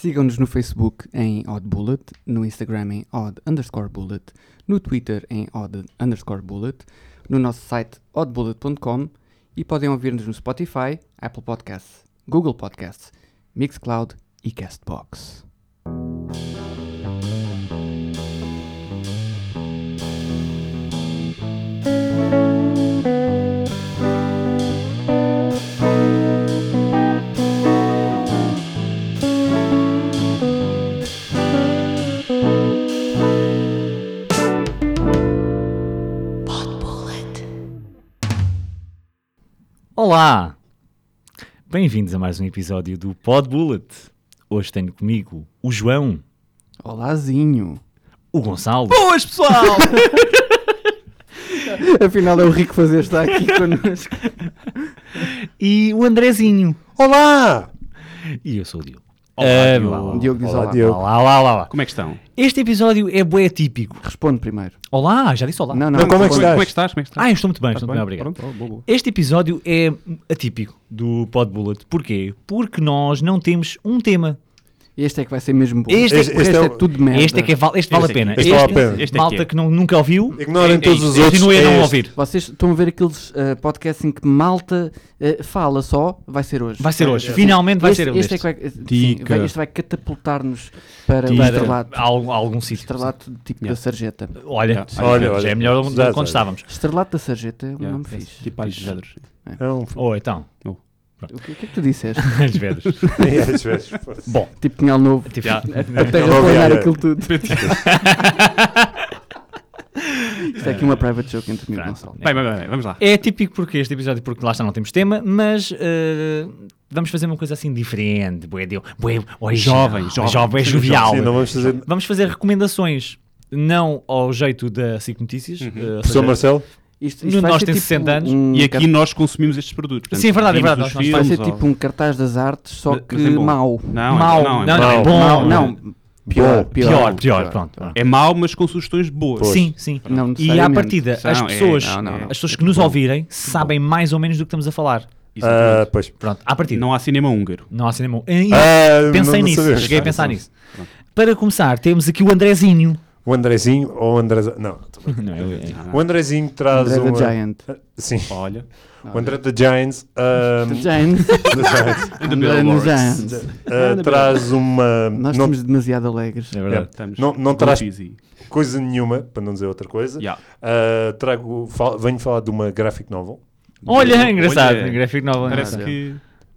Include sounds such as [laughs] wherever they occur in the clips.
Sigam-nos no Facebook em Odd Bullet, no Instagram em Odd underscore Bullet, no Twitter em Odd underscore Bullet, no nosso site oddbullet.com e podem ouvir-nos no Spotify, Apple Podcasts, Google Podcasts, Mixcloud e Castbox. Olá! Bem-vindos a mais um episódio do Pod Bullet. Hoje tenho comigo o João, Olazinho! o Gonçalo Boas, pessoal! [laughs] Afinal é o Rico fazer estar aqui connosco. e o Andrezinho. Olá! E eu sou o Diogo. Olá, Ah, Diogo. olá, Diogo diz Olá, olá. Diogo. Olá, olá, olá, olá. Como é que estão? Este episódio é bué típico. Responde primeiro. Olá, já disse olá. Não, não, Não, como é que responde. estás? Como é que estás? Como é que estás? Ah, eu estou muito bem, estou muito bem, obrigado. Pronto, oh, boa, boa. Este episódio é atípico do Pod Bullet. Porquê? Porque nós não temos um tema. Este é que vai ser mesmo bom. Este é- Este, este é, é tudo de merda. Este é que é val- este vale a Este é pena. este vale a pena. Este é malta que é. que não, nunca ouviu, Ignorem É- é todos os outros. continue a é não este. ouvir. Vocês estão a ver aqueles uh, podcasts em que malta uh, fala só? Vai ser hoje. Vai ser hoje. é. Finalmente vai este, ser um este é vai, sim, Dica. vai- este vai catapultar-nos para o Para estrelato. algum, algum sítio. Estrelato tipo Yeah. da sarjeta. Olha, Olha, olha. é melhor do que quando estávamos. Estrelato da sarjeta é um nome fixe. Tipo. É um... Ou então, O que, o que é que tu disseste? as vedras. é, às vezes. [laughs] Bom, tipo Pinhal Novo. tipo, Já. A terra planar yeah, aquilo tudo. [laughs] Isto é aqui uma private joke entre mim e. Gonçalo. Bem, bem, bem, vamos lá. é típico porque este episódio, porque lá está, não temos tema, mas eh, vamos fazer uma coisa assim diferente. Bué, deu, bué, original, Jovem, jovem. jovem, é jovial. Sim, não vamos fazer. Vamos fazer recomendações, não ao jeito da SIC Notícias. Uhum. ou Professor seja, Marcelo? Isto, No- vai nós ser tem tipo 60 anos um E aqui nós consumimos estes produtos. Sim, é verdade, é verdade, nós- nós- vai ser filmes, tipo ou- um cartaz das artes, só que é bom. mau. Não, mau, é- não, não, não, é é bom. bom. Mau, não. Pior, pior. Pior, pior, pronto. É mau, mas com sugestões boas. Sim, sim. Não E à partida, Não, as é, pessoas, não, não, não. as pessoas que nos ouvirem sabem mais ou menos do que estamos a falar. Exatamente. pois. Pronto, à partida. Não há cinema húngaro. Não há cinema. E- Ah, pensei não- não nisso, sabia. cheguei a pensar Pronto. nisso. Para começar, temos aqui o Andrezinho. O Andrezinho ou o André. Não. Não, eu- Ah, O Andrezinho traz André uma. the Giant. Sim. Olha. O André the Giants. ah, The Giant. the Giants. [laughs] [laughs] The André Bill the Lawrence. Ah, traz uma. Nós não, estamos demasiado alegres. É verdade. Estamos Não- não traz- busy. coisa nenhuma, para não dizer outra coisa. Yeah. Ah, trago, fal- venho falar de uma graphic novel Olha, engraçado. Olha, Gráfico novo. Parece que...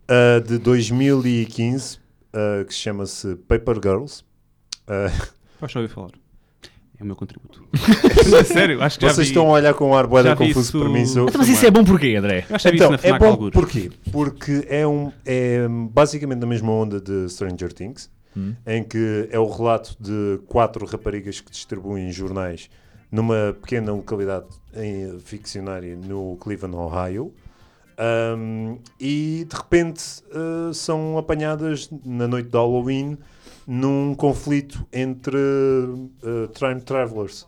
ah, de 2015 ah, que se chama-se Paper Girls. Ah, Vais só ouvir falar. É o meu contributo. Sério, acho que vocês vi. estão a olhar com um ar boeda confuso isso- para mim. Sou, Então, mas isso é bom porquê, André? Eu acho que Então, na é bom porquê? Porque é, um, é basicamente da mesma onda de Stranger Things, Hum. em que é o relato de quatro raparigas que distribuem jornais numa pequena localidade em, ficcionária no Cleveland, Ohio. Um, e de repente uh, são apanhadas na noite de Halloween num conflito entre uh, time travelers.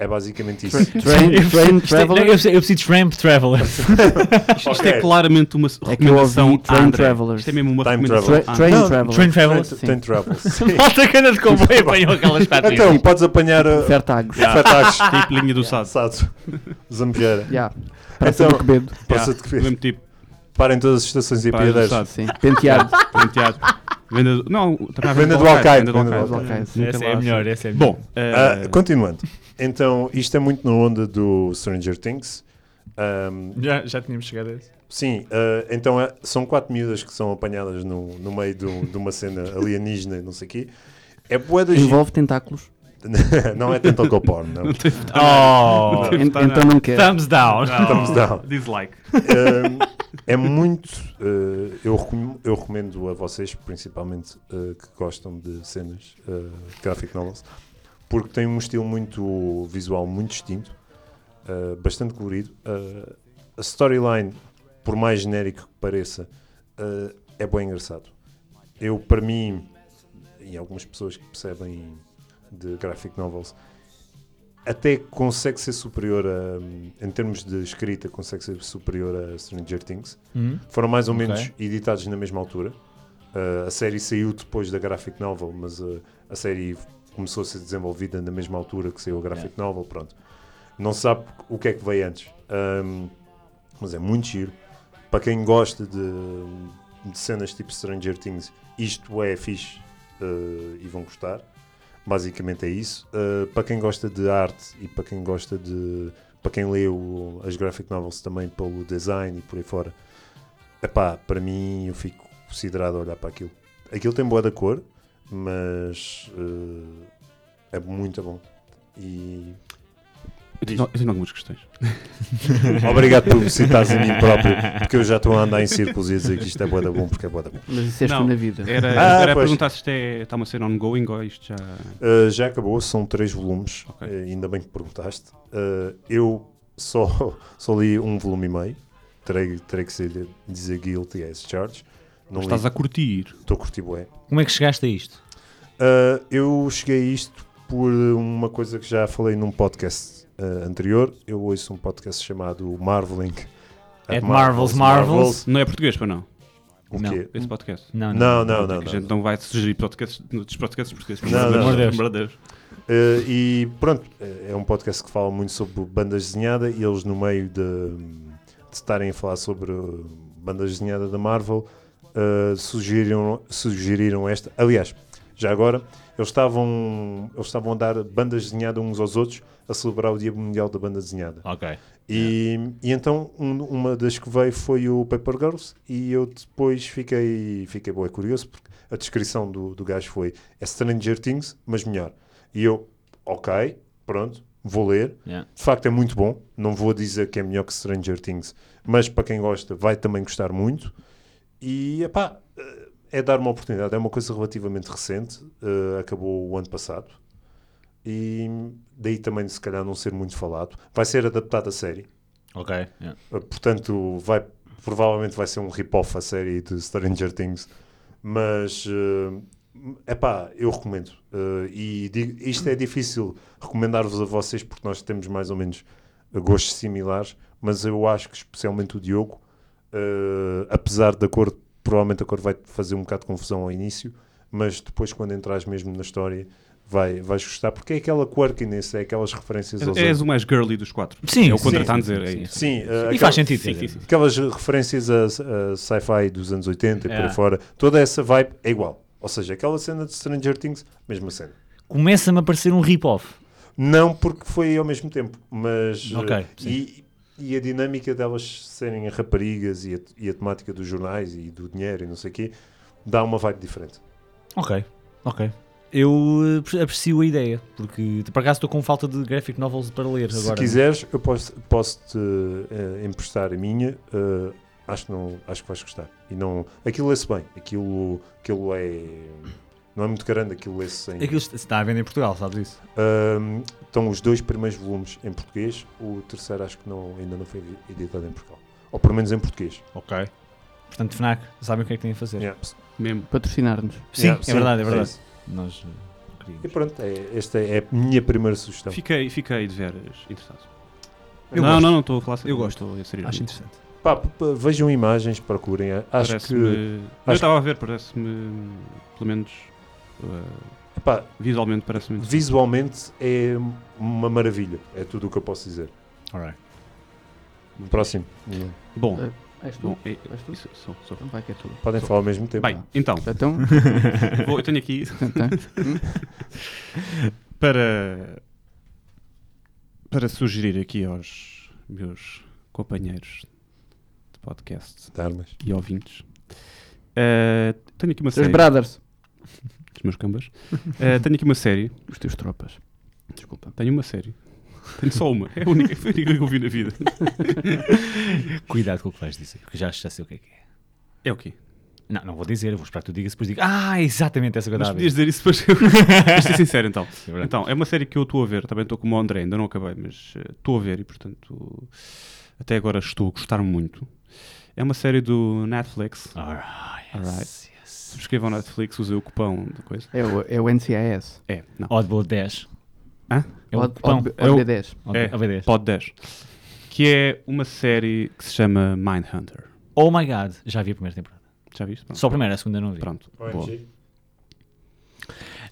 É basicamente isso. Train, Eu- train é- Traveler. Eu preciso eu preciso de Tramp Traveler. [laughs] Isto é claramente uma É recomendação à Train. Travelers. Isto é mesmo uma Time recomendação Travelers. Tra train André. Não, Traveler. Train Travelers. Time travelers. [laughs] Anda de comboio apanhou aquelas quatro. Então, podes apanhar uh, Fertagos. fetagos. [laughs] Tipo linha do Sado. Assado. Zambujeira. Yeah. Praça Então- do Quebedo. Praça Yeah, de Quevedo. Mesmo tipo, Parem todas as estações e piadeiros. Sado. Sim. Penteado. penteado. Venda do... Não, também Venda do. Nunca Essa é a sei. melhor, essa é a melhor. Bom, Ah, eh, continuando. Então, isto é muito na onda do Stranger Things. Ahm, Já, já tínhamos chegado a isso. sim, ah, então é- são quatro miúdas que são apanhadas no, no meio do- de uma cena alienígena e não sei o quê. É bué Envolve tentáculos. [laughs] não é tentacle porn, não. Oh, En- Está então não quero. thumbs down. Thumbs down. [laughs] Dislike. Ahm, é muito. ah, eu, recom- eu recomendo a vocês, principalmente ah, que gostam de cenas ah, graphic novels, porque tem um estilo muito visual, muito distinto, ah, bastante colorido. A storyline, por mais genérico que pareça, é bem engraçado. Eu, para mim, e algumas pessoas que percebem de graphic novels, até consegue ser superior a, em termos de escrita, consegue ser superior a Stranger Things. Hum? Foram mais ou menos editados na mesma altura. Uh, a série saiu depois da graphic novel, mas uh, a série começou a ser desenvolvida na mesma altura que saiu a graphic novel, pronto. Não se sabe o que é que veio antes. Um, mas é muito giro. Para quem gosta de, de cenas tipo Stranger Things, isto é fixe uh, e vão gostar. Basicamente é isso. Uh, para quem gosta de arte e para quem gosta de. para quem leu as graphic novels também pelo design e por aí fora, epá, para mim eu fico considerado a olhar para aquilo. Aquilo tem boa da cor, mas uh, é muito bom. E Eu tenho, eu tenho algumas questões. [laughs] Obrigado por me citares a mim próprio, porque eu já estou a andar em círculos e a dizer que isto é boa da bom porque é boa da bom. Mas isso és tu Não, na vida. Era, Ah, era a perguntar se isto é, está uma cena ongoing ou isto já. Uh, já acabou, são três volumes, Ok. uh, ainda bem que perguntaste. Uh, eu só, [laughs] só li um volume e meio, terei, terei que ser, dizer guilty as charged. Não Estás a curtir. Estou a curtir bué. Como é que chegaste a isto? Uh, eu cheguei a isto por uma coisa que já falei num podcast uh, anterior. Eu ouço um podcast chamado Marveling. At Marvels Marvels. Não é português, para não? O Não. quê? Esse podcast. Não, Não, não, É não. que a não. gente não vai sugerir podcasts, dos podcasts portugueses. Não, não. amor de Deus. Uh, e pronto, é um podcast que fala muito sobre bandas desenhadas e eles no meio de, de estarem a falar sobre bandas desenhadas da Marvel uh, sugeriram, sugeriram esta. Aliás, já agora, eles estavam, eles estavam a dar bandas desenhadas uns aos outros a celebrar o Dia Mundial da Banda Desenhada. Ok. E, e então um- uma das que veio foi o Paper Girls e eu depois fiquei, fiquei bem curioso porque a descrição do, do gajo foi é Stranger Things, mas melhor. E eu, ok, pronto, vou ler. Yeah. De facto é muito bom, não vou dizer que é melhor que Stranger Things, mas para quem gosta vai também gostar muito. E epá, eh, é dar uma oportunidade, é uma coisa relativamente recente, eh, acabou o ano passado. E daí também se calhar não ser muito falado. Vai ser adaptado a série. Ok. yeah. Uh, Portanto, vai, provavelmente vai ser um rip-off a série de Stranger Things. Mas, é pá, eu recomendo. Uh, e digo- isto é difícil recomendar-vos a vocês porque nós temos mais ou menos uh, gostos similares. Mas eu acho que, especialmente o Diogo, uh, apesar da cor, provavelmente a cor vai fazer um bocado de confusão ao início. Mas depois, quando entrares mesmo na história, vai, vais gostar. Porque é aquela quirkiness, é aquelas referências aos És o mais girly dos quatro. Sim, é o contra a sim, dizer. é sim, isso. Sim, uh, E faz sentido. Sim, sim. Aquelas referências a, a sci-fi dos anos 80 e por É. aí fora, toda essa vibe é igual. Ou seja, aquela cena de Stranger Things, mesma cena. Começa-me a parecer um rip-off. Não porque foi ao mesmo tempo, mas. Ok, sim. e, e a dinâmica delas serem raparigas e a, e a temática dos jornais e do dinheiro e não sei o quê, dá uma vibe diferente. Ok. Ok. Eu eh, pre- aprecio a ideia, porque por acaso estou com falta de graphic novels para ler Se agora. quiseres, eu posso, posso te eh, emprestar a minha. eh, acho, que não, acho que vais gostar. E não, aquilo lê-se bem. Aquilo, aquilo é. Não é muito grande, aquilo sem. Aquilo est- está à venda em Portugal, sabes isso? Ahm, estão os dois primeiros volumes em português, o terceiro acho que não, ainda não foi editado em Portugal. Ou pelo menos em português. Ok. Portanto, FNAC, sabem o que é que têm a fazer. Yeah. Mesmo. Patrocinar-nos. Sim, Yeah, é verdade, é isso. verdade. Nós eh, queríamos. E pronto, é, esta é a minha primeira sugestão. Fiquei, fiquei de veras interessado. Eu não, gosto. não, não, estou a falar. Eu gosto. A ser Acho interessante. Pá, vejam imagens, procurem. Acho que Eu acho- estava a ver, parece-me. Pelo menos. Uh, pá, visualmente, parece-me. interessante. visualmente é uma maravilha. É tudo o que eu posso dizer. Alright. Próximo. Bom, És tu? bom é, És tu? isso, sou, sou. Então vai que é tu. Podem falar ao mesmo tempo. Bem, então, Então, [laughs] vou- eu tenho aqui então, [laughs] para. Para sugerir aqui aos meus companheiros de podcast De armas. e ouvintes. uh, tenho aqui uma os série. brothers. [laughs] Os meus cambas. Uh, [laughs] tenho aqui uma série. Os teus tropas. Desculpa. Tenho uma série. Tenho só uma. É a única, foi a única que eu vi na vida. [laughs] Cuidado com o que vais dizer, porque já, já sei o que é que é. É o quê? Não, não vou dizer, vou esperar que tu digas, depois digo, ah, exatamente essa eu Mas podias dizer isso depois. [laughs] Vou ser sincero então. É. Então, é uma série que eu estou a ver. Também estou como o André, ainda não acabei, mas eh, estou a ver e, portanto, até agora estou a gostar muito. É uma série do Netflix. Alright, Alright. yes. Subscrevam Netflix, usei o cupão da coisa. É o, é o NCIS. É, não. Oddball 10. Hã? É o cupom. É o- OD10. Odd- É. OB10. Pod 10. Que é uma série que se chama Mindhunter. Oh my god, já vi a primeira temporada. Já viste? Pronto. Só a primeira, a segunda não vi. Pronto. Boa.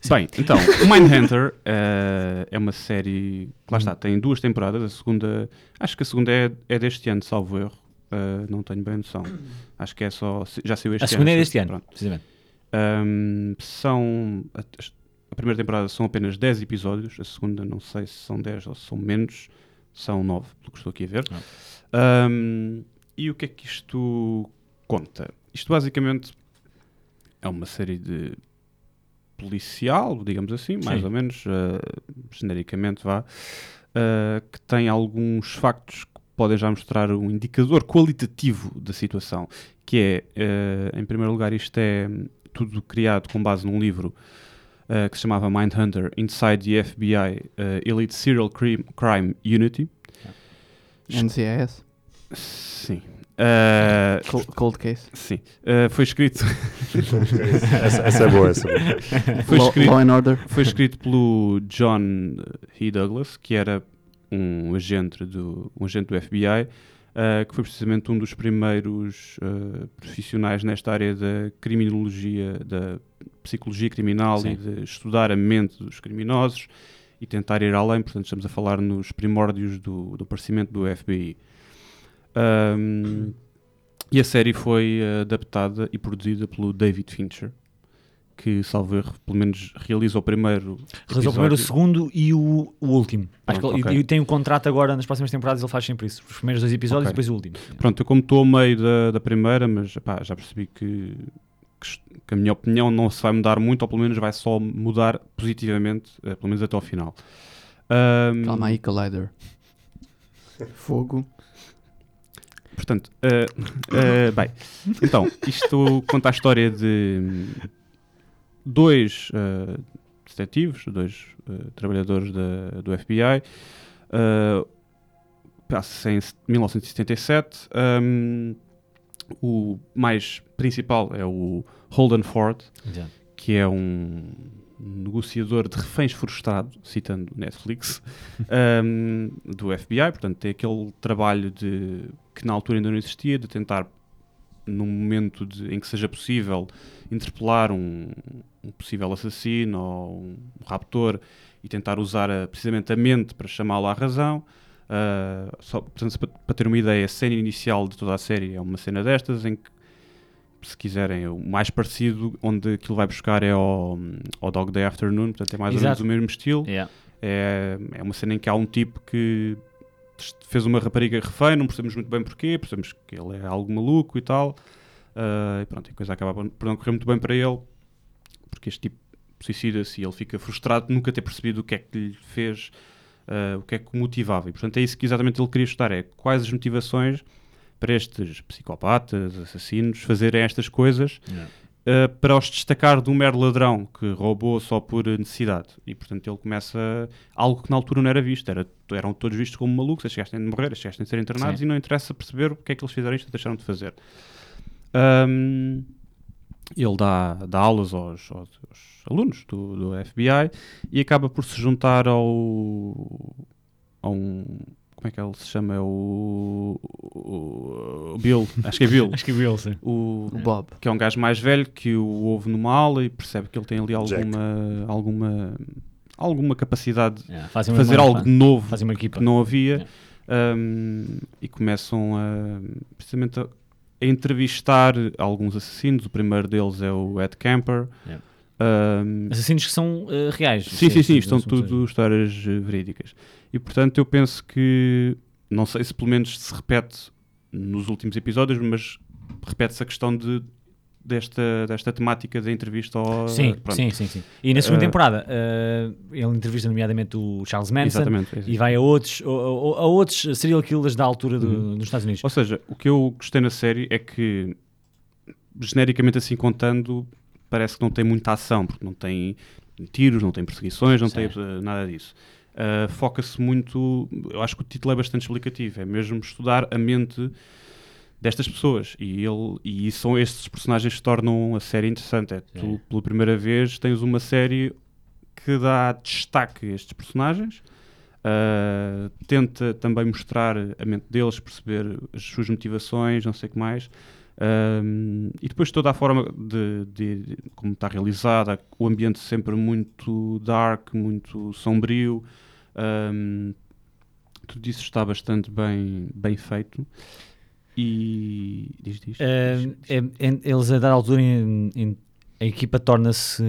Bem, então, o [laughs] Mindhunter eh, é uma série que lá está, tem duas temporadas. A segunda, acho que a segunda é, é deste ano, salvo erro. Eh, não tenho bem noção. [clears throat] Acho que é só. Já saiu este A segunda é ano. deste ano, Pronto. precisamente. Ahm, são. A, a primeira temporada são apenas 10 episódios, a segunda não sei se são 10 ou se são menos, são 9, pelo que estou aqui a ver. Ahm, e o que é que isto conta? Isto basicamente é uma série de policial, digamos assim, mais Sim. ou menos, ah, genericamente vá, ah, que tem alguns factos que podem já mostrar um indicador qualitativo da situação, que é, ah, em primeiro lugar, isto é tudo criado com base num livro ah, que se chamava Mindhunter Inside the FBI ah, Elite Serial Crime, Crime Unity. NCIS. Sim. Ah, Cold, cold Case. sim. Ah, foi escrito [laughs] essa, essa é boa, essa é boa. Foi escrito- Law and Order. foi escrito pelo John E. Douglas, que era um agente do, um agente do FBI, ah, que foi precisamente um dos primeiros ah, profissionais nesta área da criminologia, da psicologia criminal Sim. e de estudar a mente dos criminosos e tentar ir além. Portanto, estamos a falar nos primórdios do, do aparecimento do FBI. Ahm, e a série foi ah, adaptada e produzida pelo David Fincher, que, salvo erro, pelo menos realiza o primeiro. Realizou o primeiro, o segundo e o, o último. Acho que Pronto, ele, e tem um contrato agora nas próximas temporadas, ele faz sempre isso. Os primeiros dois episódios Ok. e depois o último. Pronto, eu como estou a meio da, da primeira, mas epá, já percebi que, que, que a minha opinião não se vai mudar muito, ou pelo menos vai só mudar positivamente, eh, pelo menos até ao final. Ahm, Calma aí, Collider. [laughs] Fogo. Portanto, eh, eh, bem, então, isto conta a história de dois eh, detetives, dois eh, trabalhadores da- do FBI, eh, passa-se em 1977. hum, o mais principal é o Holden Ford, Exato. que é um negociador de reféns frustrado, citando Netflix, um, [laughs] do FBI. Portanto, tem aquele trabalho de que na altura ainda não existia, de tentar, num momento de- em que seja possível, interpelar um, um possível assassino ou um raptor e tentar usar a- precisamente a mente para chamá-lo à razão. Uh, só, portanto, para, para ter uma ideia, a cena inicial de toda a série é uma cena destas em que se quiserem, o mais parecido onde aquilo vai buscar é ao, ao Dog Day Afternoon, portanto é mais ou menos Exato. o mesmo estilo. Yeah. É, é uma cena em que há um tipo que fez uma rapariga refém, não percebemos muito bem porquê, percebemos que ele é algo maluco e tal. Ah, e pronto, a coisa acaba por não correr muito bem para ele, porque este tipo suicida-se e ele fica frustrado de nunca ter percebido o que é que lhe fez, ah, o que é que o motivava. E portanto é isso que exatamente ele queria estudar, é quais as motivações para estes psicopatas, assassinos, fazerem estas coisas Yeah. Uh, para os destacar de um mero ladrão que roubou só por necessidade. E portanto ele começa algo que na altura não era visto, era, eram todos vistos como malucos, estes gajos têm de morrer, estes gajos têm de ser internados Sim. e não interessa perceber o que é que eles fizeram isto deixaram de fazer. Um, ele dá, dá aulas aos, aos- aos alunos do, do FBI e acaba por se juntar ao a um como é que ele se chama? É o, o- o Bill, [laughs] acho que é Bill. Acho que viu ele, sim. O, O Bob. que é um gajo mais velho que o ouve numa aula e percebe que ele tem ali Jack. alguma alguma alguma capacidade de Yeah. Fazem uma- fazer algo de novo Fazem uma equipa. que não havia Yeah. um, e começam a precisamente a, a entrevistar alguns assassinos o primeiro deles é o Ed Camper Yeah. Um, Assassinos que são eh, reais. Sim, sim, sim, Assuntos- tudo histórias eh, verídicas. E portanto eu penso que, não sei se pelo menos se repete nos últimos episódios, mas repete-se a questão de, desta, desta temática da entrevista ao. Sim, pronto. sim, sim, sim. E na segunda Eh, temporada eh, ele entrevista nomeadamente o Charles Manson Exatamente. é isso. e vai a outros, a, a- a outros serial killers da altura do- Uhum. dos Estados Unidos. Ou seja, o que eu gostei na série é que, genericamente assim contando, parece que não tem muita ação, porque não tem tiros, não tem perseguições, não tem Sim. eh, nada disso. Uh, Foca-se muito, eu acho que o título é bastante explicativo, é mesmo estudar a mente destas pessoas e, ele, e são estes personagens que tornam a série interessante. É, tu, Sim. pela primeira vez, tens uma série que dá destaque a estes personagens, uh, tenta também mostrar a mente deles, perceber as suas motivações, não sei o que mais. Um, e depois toda a forma de, de- de como está realizada, o ambiente sempre muito dark, muito sombrio. Um, tudo isso está bastante bem, bem feito. E. Diz, diz. Eh, diz, é- é- eles a dar altura em- em- a equipa torna-se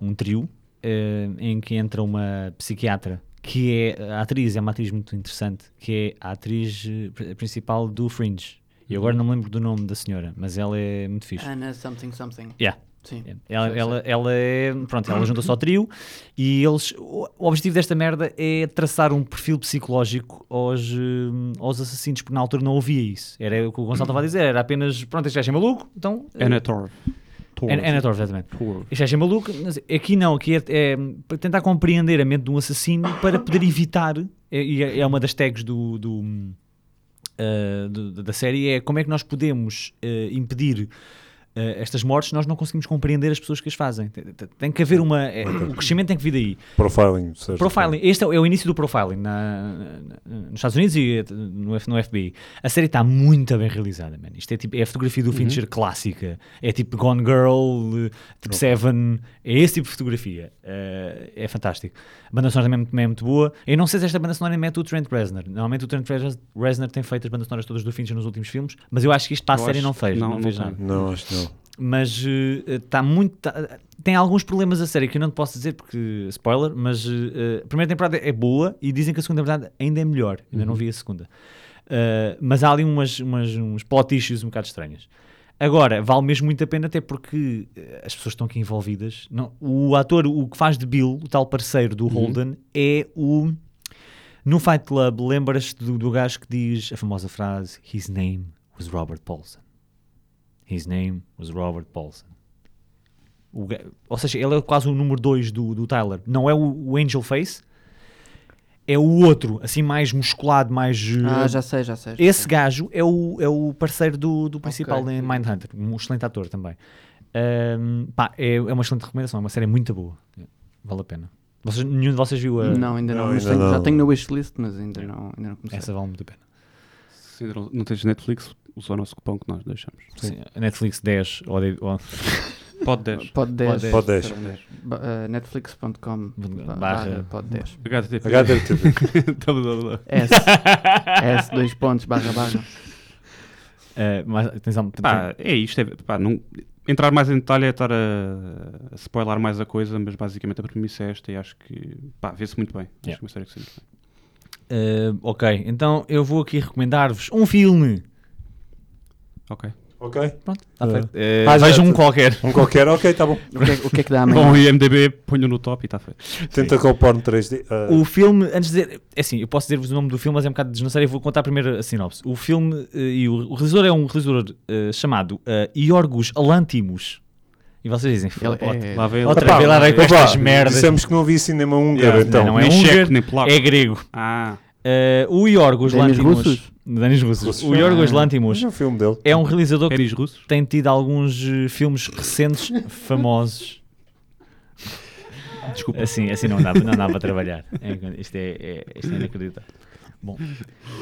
um trio eh, em que entra uma psiquiatra que é a atriz, é uma atriz muito interessante, que é a atriz eh, pri- principal do Fringe. E agora não me lembro do nome da senhora, mas ela é muito fixe. Ana something something. Yeah. Sim. Ela, ela, ela é. Pronto, ela junta-se ao trio e eles. O o objetivo desta merda é traçar um perfil psicológico aos, hum, aos assassinos, porque na altura não havia isso. Era o que o Gonçalo estava a dizer, era apenas. Pronto, este gajo é maluco, então. eh, Anna Torv. Torv. Ana Ana Torv, exatamente. Este gajo é maluco. Aqui não, aqui é, é para tentar compreender a mente de um assassino para poder evitar. é- E é, é uma das tags do, do, do- da série: é como é que nós podemos ah, impedir estas mortes nós não conseguimos compreender as pessoas que as fazem. Tem, que haver uma. é, o crescimento tem que vir daí. Profiling. certo? Profiling, este é, o- é o início do profiling na- na- nos Estados Unidos e eh, no, F- no FBI. A série está muito bem realizada, man. Isto é, tipo, é a fotografia do Fincher clássica. É tipo Gone Girl, eh, tipo Seven. É esse tipo de fotografia. Eh, é fantástico. A banda sonora também é muito, também é muito boa. Eu não sei se esta banda sonora mete o Trent Reznor. Normalmente o Trent Rez- Reznor tem feito as bandas sonoras todas do Fincher nos últimos filmes, mas eu acho que isto para a série acho não fez. Não, não, não fez nada Não, acho que não. Mas está muito. tá- tem alguns problemas a série que eu não te posso dizer porque spoiler, mas eh, a primeira temporada é boa e dizem que a segunda temporada ainda é melhor. Ainda não vi a segunda. Eh, mas há ali umas, umas, uns plot issues um bocado estranhas. Agora, vale mesmo muito a pena, até porque eh, as pessoas estão aqui envolvidas. Não, o ator, o que faz de Bill, o tal parceiro do Holden, é o. No Fight Club, lembras-te do, do gajo que diz a famosa frase: His name was Robert Paulson. His name was Robert Paulson. O ou seja, ele é quase o número 2 do, do Tyler. Não é o, o Angel Face, é o outro, assim mais musculado, mais. Ah, uh, já sei, já sei. já Esse sei. gajo é o, é o parceiro do, do principal Ok. em Mindhunter, um excelente ator também. Ahm, pá, é, é uma excelente recomendação, é uma série muito boa. Vale a pena. Vocês, nenhum de vocês viu a. Não, ainda não. Não, mas ainda tenho- Já não. tenho na wishlist, mas ainda não, ainda não comecei. Essa vale muito a pena. Se não, não tens Netflix, usa o nosso cupom que nós deixamos. Sim, a Netflix 10 ou, de- ou- [laughs] Pode 10. Pod 10. Pod Pode 10. Serão ba- eh, Netflix.com Barra- barra pod 10. HTTP. HTTP. S. [laughs] S, dois pontos, barra, barra. Eh, mas algum- Pá, é isto. É, pá, não, entrar mais em detalhe é estar a, a spoiler mais a coisa, mas basicamente a premissa é esta e acho que pá, vê-se muito bem. Acho Yeah. que é uma série que se vê muito bem. Eh, ok, então eu vou aqui recomendar-vos um filme. Ok. Ok. Pronto, está feito. Eh, ah, já- vejam um qualquer. Um qualquer, ok, tá bom. O que, é, o que é que dá Bom, amanhã? o IMDB ponho no top e está feito. Tentacle Porn 3D. ah, O filme, antes de dizer, é assim, eu posso dizer-vos o nome do filme, mas é um bocado desnecessário, eu vou contar primeiro a sinopse. O filme eh, e o, o realizador é um realizador eh, chamado eh, Iorgos Lantimos. E vocês dizem, Ele "Outra- é- Lá vem outra vez lá vem com estas merdas. Dissemos que não havia cinema húngaro, Yeah, então. não, não é húngaro. É grego. Ah, o Iorgos Lantimos. Danis russos. Russos. O Iorgos Ah. Lantimos é um filme dele. é um realizador que pênis russos? tem tido alguns eh, filmes recentes famosos. Desculpa. Assim, assim não dá, não dá para trabalhar. É, isto, é, é, isto é inacreditável. Bom,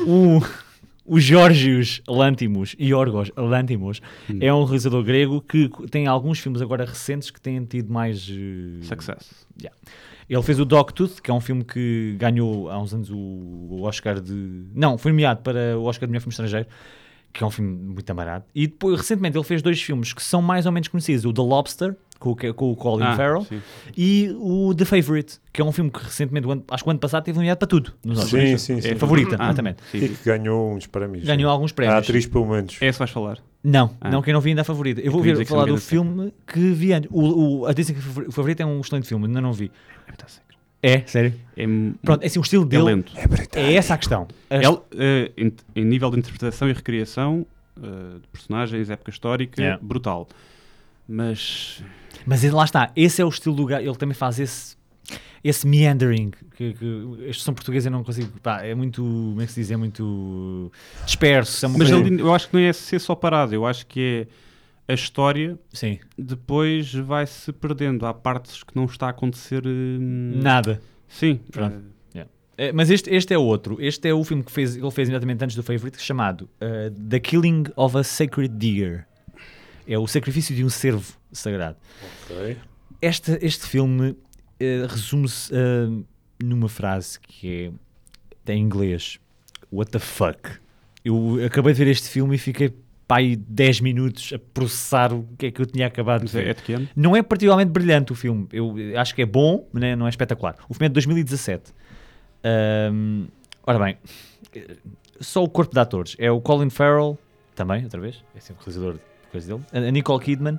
o, o Georgios Lantimos, Iorgos Lantimos, Hum. é um realizador grego que tem alguns filmes agora recentes que têm tido mais... eh, Success. Ele fez o Dogtooth, que é um filme que ganhou há uns anos o, Oscar de... Não, foi nomeado para o Oscar de melhor filme estrangeiro, que é um filme muito amarado. E depois, recentemente, ele fez dois filmes que são mais ou menos conhecidos. O The Lobster, com, o- com o Colin Ah, Farrell, sim. e o The Favourite, que é um filme que recentemente, acho que o ano passado, teve nomeado para tudo. Nos Oscars. Sim, sim, sim. É favorita, Ah, exatamente. sim, E sim. que ganhou uns prémios. Ganhou alguns A prémios. atriz, pelo menos. É esse vais falar. Não, Ah. não, quem não vi ainda é a favorita. Eu vou que falar do filme que vi antes. O, o, a dizem que o favorito é um excelente filme, ainda não vi. É muito sério. É, sério? É, Pronto, é assim, o estilo é dele lento. É é essa a questão. As- Ele, eh, em, em nível de interpretação e recriação eh, de personagens, época histórica, Yeah. brutal. Mas Mas ele- lá está, esse é o estilo do gajo, ele também faz esse, esse meandering, que, que a expressão portuguesa eu não consigo, pá, é muito, como é que se diz, é muito disperso, é Mas ele- eu acho que não é ser só parado, eu acho que é a história Sim, depois vai-se perdendo. Há partes que não está a acontecer. hum, nada. Sim. Pronto. Eh, Mas este, este é outro. Este é o filme que fez, ele fez imediatamente antes do Favorite, chamado eh, The Killing of a Sacred Deer. É o sacrifício de um cervo sagrado. Ok. Este, este filme eh, resume-se eh, numa frase que é em inglês: What the fuck? Eu acabei de ver este filme e fiquei pá, aí 10 minutos a processar o que é que eu tinha acabado de é, ver. é? Não é particularmente brilhante o filme. Eu acho que é bom, mas não é- é espetacular. O filme é de 2017. Ahm, ora bem, eh, só o corpo de atores. É o Colin Farrell, também, outra vez. É sempre o realizador de coisas dele. A a Nicole Kidman.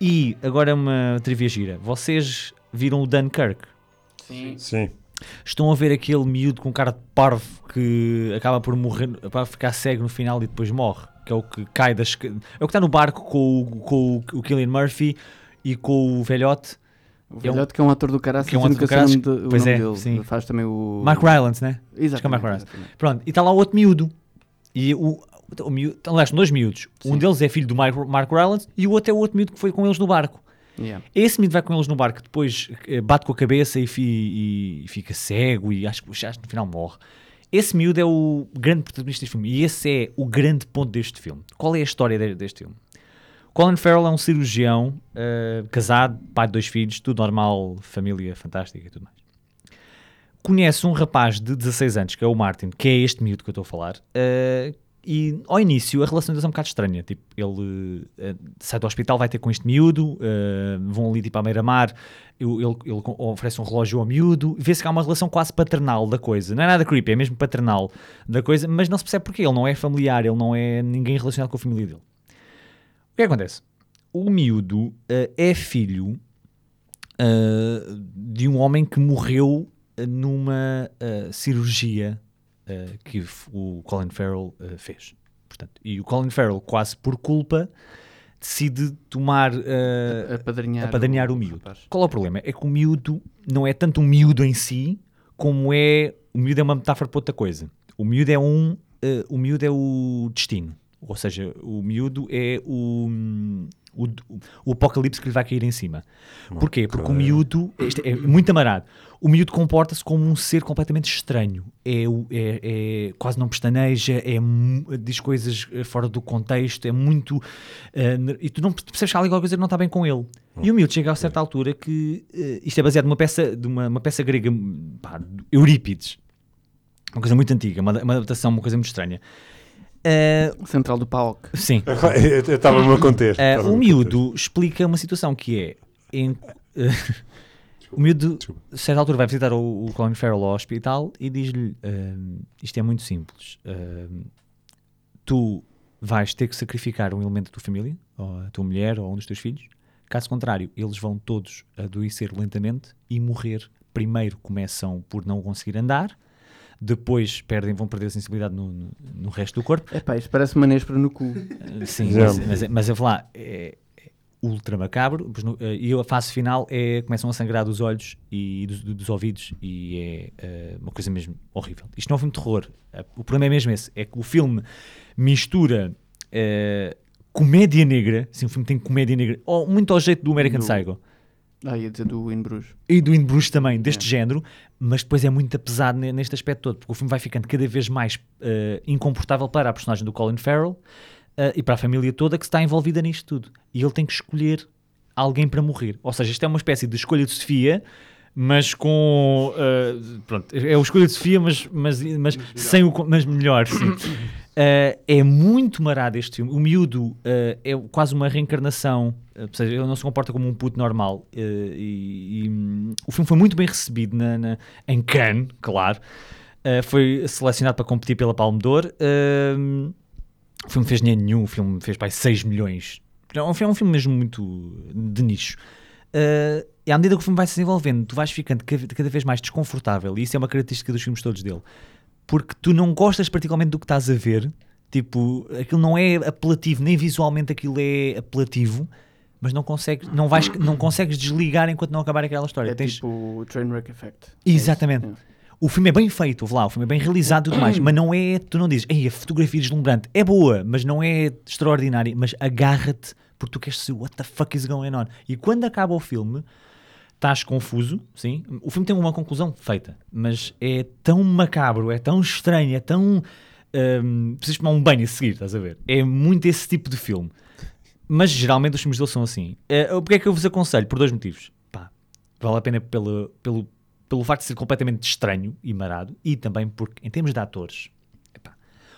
E agora uma trivia gira. Vocês viram o Dunkirk? Sim. Sim. Estão a ver aquele miúdo com cara de parvo que acaba por morrer, para ficar cego no final e depois morre. Que é o que cai das. É o que está no barco com, o- com o, o Killian Murphy e com o velhote. O É um- velhote que é um ator do caraças, que é um ator do o caraças, de- o pois nome é, dele. sim. Faz também o... Mark Rylance, né? Exatamente. Mark Rylance. exatamente. Pronto, e está lá outro miúdo. E o, o miúdo, aliás, são dois miúdos. Um Sim. deles é filho do Mark, Mark Rylance e o outro é o outro miúdo que foi com eles no barco. Yeah. Esse miúdo vai com eles no barco, depois eh, bate com a cabeça e, fi- e fica cego e acho, que- acho que no final morre. Esse miúdo é o grande protagonista deste filme e esse é o grande ponto deste filme. Qual é a história de- deste filme? Colin Farrell é um cirurgião, eh, casado, pai de dois filhos, tudo normal, família fantástica e tudo mais. Conhece um rapaz de 16 anos, que é o Martin, que é este miúdo que eu estou a falar, eh, e ao início a relação deles é um bocado estranha. Tipo, ele eh, sai do hospital, vai ter com este miúdo, eh, vão ali tipo à beira-mar, ele, ele- oferece um relógio ao miúdo, vê-se que há uma relação quase paternal da coisa. Não é nada creepy, é mesmo paternal da coisa, mas não se percebe porque ele não é familiar, ele não é ninguém relacionado com a família dele. O que é acontece? O miúdo eh, é filho de um homem que morreu numa cirurgia eh, que o Colin Farrell eh, fez. Portanto, e o Colin Farrell, quase por culpa, decide tomar eh, Apadrinhar, apadrinhar o miúdo. rapaz. Qual é o problema? É que o miúdo não é tanto um miúdo em si, como é. O miúdo é uma metáfora para outra coisa. O miúdo é um. eh, o miúdo é o destino. Ou seja, o miúdo é o. O, o apocalipse que lhe vai cair em cima. Porquê? Porque o miúdo isto é muito amarado. O miúdo comporta-se como um ser completamente estranho. É, é- é- quase não pestaneja, é, diz coisas eh, fora do contexto, é muito. ner- e tu não percebes que há alguma coisa que não está bem com ele. E o miúdo chega a certa altura que. eh, isto é baseado numa peça, de uma, uma peça grega, pá, de Eurípides. Uma coisa muito antiga, uma, uma adaptação, uma coisa muito estranha. Eh, Central do PAOC. sim. [laughs] Eu estava-me a conter. Eh, estava-me o miúdo explica uma situação que é. em- eh, o miúdo, a certa altura, vai visitar o, o Colin Farrell ao hospital e diz-lhe: Isto é muito simples. tu vais ter que sacrificar um elemento da tua família, ou a tua mulher, ou um dos teus filhos. Caso contrário, eles vão todos adoecer lentamente e morrer. Primeiro começam por não conseguir andar, depois perdem, vão perder a sensibilidade no, no- no resto do corpo. Epá, isto parece uma nespra no cu. Uh, Sim, mas, mas, mas eu vou lá, é, é ultra macabro. no- eh, E a fase final é começam a sangrar dos olhos e dos, dos ouvidos, e é eh, uma coisa mesmo horrível. Isto não é um filme de terror. Eh, O problema é mesmo esse: é que o filme mistura eh, comédia negra, sim, o filme tem comédia negra, ou muito ao jeito do American Do- Psycho. Ah, ia dizer do In Bruges. E do In Bruges também, deste É. género, mas depois é muito pesado ne- neste aspecto todo, porque o filme vai ficando cada vez mais eh, incomportável para a personagem do Colin Farrell eh, e para a família toda que está envolvida nisto tudo. E ele tem que escolher alguém para morrer. Ou seja, isto é uma espécie de escolha de Sofia, mas com. eh, pronto, é a escolha de Sofia, mas, mas, mas, sem o. Mas melhor, sim. [coughs] Eh, é muito marado este filme. O miúdo eh, é quase uma reencarnação, eh, ou seja, ele não se comporta como um puto normal. e, e, hum, o filme foi muito bem recebido na, na- em Cannes, claro. Foi selecionado para competir pela Palme d'Or. Eh, o filme fez dinheiro nenhum, o filme fez para 6 milhões. É um, é um filme mesmo muito de nicho. E à medida que o filme vai se desenvolvendo, tu vais ficando cada, cada vez mais desconfortável, e isso é uma característica dos filmes todos dele porque tu não gostas particularmente do que estás a ver, tipo, aquilo não é apelativo, nem visualmente aquilo é apelativo, mas não consegues, não vais, não consegues desligar enquanto não acabar aquela história. É Tens- tipo o Trainwreck Effect. Exatamente. É. O filme é bem feito, lá, o filme é bem realizado e tudo mais, mas não é, tu não dizes, ei, a fotografia é deslumbrante, é boa, mas não é extraordinária, mas agarra-te porque tu queres saber what the fuck is going on. E quando acaba o filme, estás confuso, sim. O filme tem uma conclusão feita, mas é tão macabro, é tão estranho, é tão. hum, precisas tomar um banho a seguir, estás a ver? É muito esse tipo de filme. Mas geralmente os filmes dele são assim. Eh, Porque é que eu vos aconselho? Por dois motivos. Pá, vale a pena pelo, pelo, pelo facto de ser completamente estranho e marado, e também porque, em termos de atores, epá,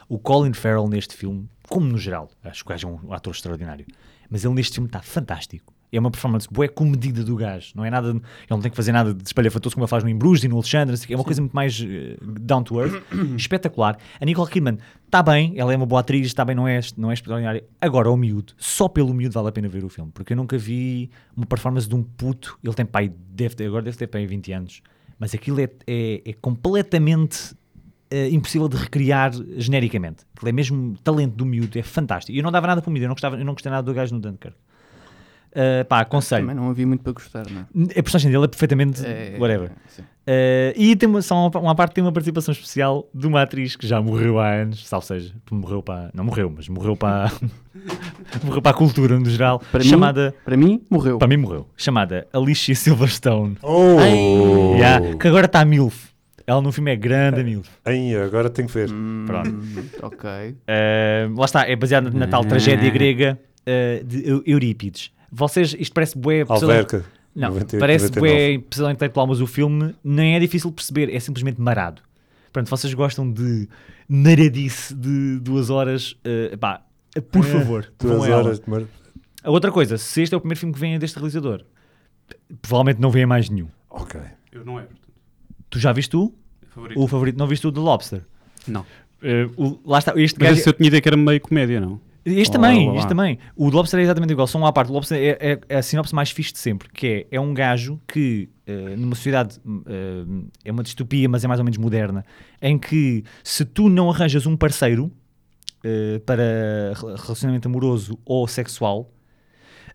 o Colin Farrell neste filme, como no geral, acho que é um ator extraordinário, mas ele neste filme está fantástico. É uma performance boa comedida do gajo. Não é nada, ele não tem que fazer nada de espalhafatoso como ele faz no Embrujo e no Alexandre. É uma coisa muito mais eh, down to earth, [clears throat] espetacular. A Nicole Kidman está bem, ela é uma boa atriz, está bem, não é, não é extraordinária. Agora, o miúdo, só pelo miúdo vale a pena ver o filme, porque eu nunca vi uma performance de um puto. Ele tem pai, deve ter, agora deve ter pai 20 anos, mas aquilo é, é, é completamente eh, impossível de recriar genericamente. Aquilo é mesmo talento do miúdo, é fantástico. E eu não dava nada para o miúdo, eu não, gostava, eu não gostei nada do gajo no Dunkirk. Uh, pá, aconselho. Também não havia muito para gostar, não é? A personagem dele é perfeitamente É, whatever. sim. Uh, e tem uma, só uma, uma parte tem uma participação especial de uma atriz que já morreu há anos, salvo seja, morreu para. Não morreu, mas morreu para. [laughs] morreu para a cultura no geral. Para mim- chamada. Para mim, morreu. Para mim morreu. Chamada Alicia Silverstone. Oh! Yeah, que agora está a MILF. Ela no filme é grande a MILF. Ai, agora tenho que ver. Hum, Pronto. Ok. Uh, lá está, é baseada na tal tragédia grega uh, de Eu- Eurípides. Vocês, isto parece bué. Alverca. Não, 98, parece 99. bué impressão intelectual, mas o filme nem é difícil de perceber, é simplesmente marado. Portanto, vocês gostam de naradice de duas horas, uh, pá, por É, favor, Duas ela. horas de mar... A outra coisa, se este é o primeiro filme que vem deste realizador, provavelmente não vem mais nenhum. Ok. Eu não é, portanto. Tu já viste o? Favorito. O favorito, não viste o The Lobster? Não. Uh, o- lá está, este Mas gajo... eu tinha ideia que era meio comédia, não? Este também, lá, lá. este também. O Lobster é exatamente igual, só uma à parte. O Lobster é, é- é a sinopse mais fixe de sempre, que é, é um gajo que, eh, numa sociedade, eh, é uma distopia, mas é mais ou menos moderna, em que se tu não arranjas um parceiro eh, para rela- relacionamento amoroso ou sexual,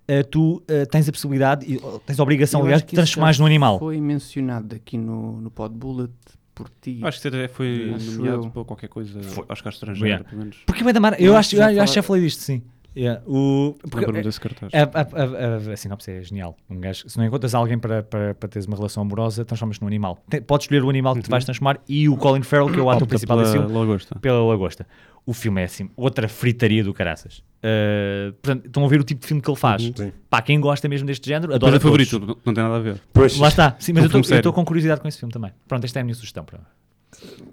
eh, tu eh, tens a possibilidade, e, tens a obrigação, aliás, de transformares já num animal. Foi mencionado aqui no, no Pod Bullet por ti. Acho que até foi Acho nomeado eu. para qualquer coisa, Foi. acho que à estrangeira, Yeah. pelo menos. Porque vai dar mar... Eu Eu, acho eu, já acho que já falei disto, sim. Yeah. O, porque- Lembro-me desse cartaz. A, a, a, a, a sinopse é genial. Um gajo, se não encontras alguém para, para, para teres uma relação amorosa, transformas-te num animal. Tem- podes escolher o animal que te Uhum. vais transformar e o Colin Farrell, que é o ator principal pela desse filme, lagosta. pela lagosta. O filme é assim, outra fritaria do caraças. Uh, portanto, estão a ver o tipo de filme que ele faz. Uhum. Sim. Pá, quem gosta mesmo deste género, Mas adora é todos. favorito, não, não tem nada a ver. Pois, Lá está. Sim, mas Um eu estou com curiosidade com esse filme também. Pronto, esta é a minha sugestão. Para...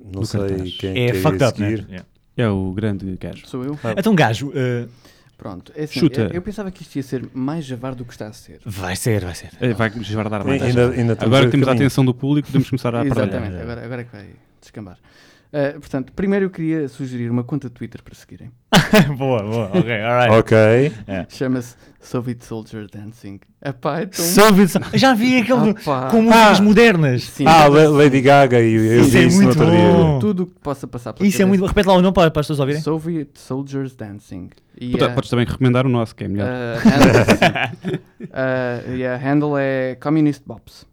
não do sei cartaz. quem É é fucked up, né? Yeah. É o grande gajo. Sou eu? Então, gajo, uh, Pronto. É assim, Chuta. Eu, eu pensava que isto ia ser mais javar do que está a ser. vai ser, vai ser. É, Vai desvardar E- mais. Ainda, ainda Agora que temos a atenção do público, podemos começar a Exatamente, perder. agora, agora é que vai descambar. Uh, portanto, primeiro eu queria sugerir uma conta de Twitter para seguirem. [laughs] boa, boa. Ok, alright. Ok. Chama-se Soviet Soldier Dancing. Epá, é tão... Soviet- [laughs] Já vi aquele com músicas Ah. modernas. Sim, Ah, La- Lady Gaga e eu Isso vi é isso no muito outro bom. dia. tudo o que possa passar pela Isso é muito. Repete lá o nome para, para as pessoas ouvirem. Soviet Soldiers Dancing. E Puta, a- Podes também recomendar o nosso, que é melhor. a handle, uh, e a handle é Communist Bops.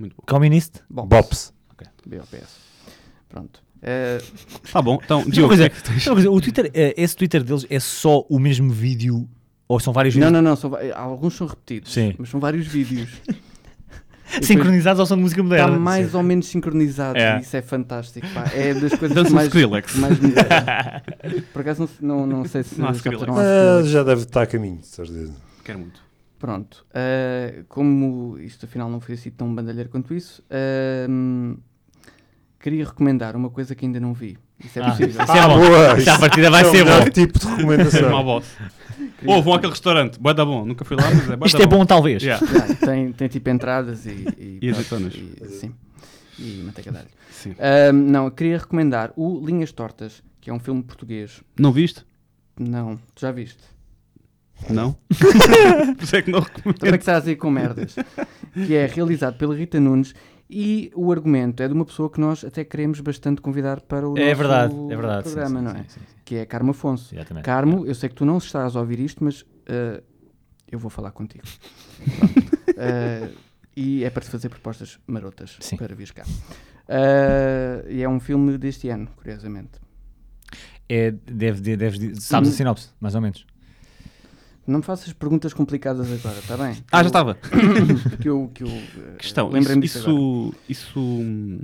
Muito bom. Communist? Bops. B-O-P-S. Pronto. Uh, Tá bom, então, Diogo, coisa, que é que coisa, o Twitter, eh, esse Twitter deles é só o mesmo vídeo ou são vários não, vídeos não, não. São, va- alguns são repetidos. Sim. Mas são vários vídeos. [laughs] Sincronizados ou são de música Está moderna? mais Sim. ou menos sincronizados. É. Isso é fantástico. pá. É das coisas Dança que mais. Skrillex. mais me... [laughs] Por acaso não, não, não sei se Não se Ah, já deve estar a caminho, de certeza. Quero muito. Pronto. Uh, como isto afinal não foi assim tão bandalheiro quanto isso, uh, queria recomendar uma coisa que ainda não vi. Isso é Ah, possível. Isso é bom. boa! Isso à partida vai é ser bom. tipo de [laughs] Uma recomendação. Ou vão àquele restaurante, bué da bom. Nunca fui lá, mas é bué Isto da é bom, talvez. Yeah. Já, tem, tem tipo entradas e. E, E azeitonas. sim. E manteiga de alho. Sim. Uh, não, queria recomendar o Linhas Tortas, que é um filme português. Não viste? Não, tu já viste? Não? [laughs] Por isso é que não recomendo. Também que estás aí com merdas. que é realizado pela Rita Nunes e o argumento é de uma pessoa que nós até queremos bastante convidar para o É nosso verdade, é verdade. sim, programa, sim, não é? sim, sim, sim. Que é Carmo Afonso. Exatamente. Carmo, eu sei que tu não estás a ouvir isto, mas uh, eu vou falar contigo. Uh, [laughs] e é para te fazer propostas marotas Sim. para vir cá. Uh, e é um filme deste ano, curiosamente. É, deve, deve, deve, sabes a sinopse, mais ou menos. Não me faças perguntas complicadas agora, está bem? Ah, já estava. [coughs] Que eu, que eu eh, Questão, lembrei-me isso, disso agora. isso, isso hum,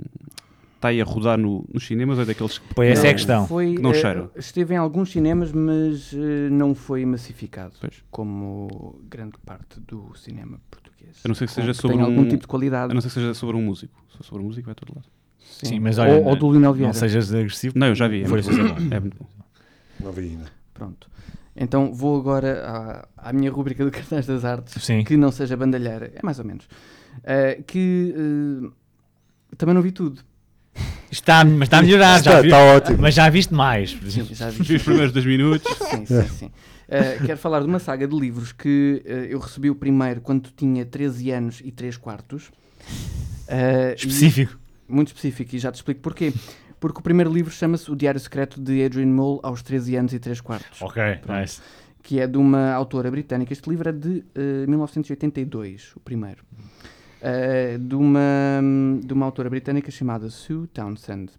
está aí a rodar no, nos cinemas ou é daqueles que... Pois essa é a questão. Foi, Que não eh, cheiram. Esteve em alguns cinemas, mas eh, não foi massificado, Pois. como grande parte do cinema português. A não ser que seja tem sobre algum um- tipo de qualidade. A não ser que seja sobre um músico. Se for sobre um músico vai a todo lado. Sim, mas olha, ou, ou do Lionel Vieira. Não sejas agressivo. Não, eu já vi. É, Foi muito bom. é muito bom. Não vi ainda. Pronto. Então vou agora à, à minha rubrica do [laughs] Cartaz das Artes, Sim. que não seja bandalheira, é mais ou menos. Eh, que eh, também não vi tudo. Está, mas está a melhorar. Está, já vi- está ótimo. Mas já viste mais. por Sim, exemplo. já Vi vi. os primeiros dois minutos. [laughs] Sim, sim, sim. Eh, quero falar de uma saga de livros que eu recebi o primeiro quando tinha 13 anos e 3 quartos. Eh, e- Específico. muito específico, e já te explico porquê. Porque o primeiro livro chama-se O Diário Secreto de Adrian Mole aos 13 anos e 3 quartos, Ok, nice. que é de uma autora britânica. Este livro é de eh, 1982, o primeiro. Eh, de, uma, de uma autora britânica chamada Sue Townsend.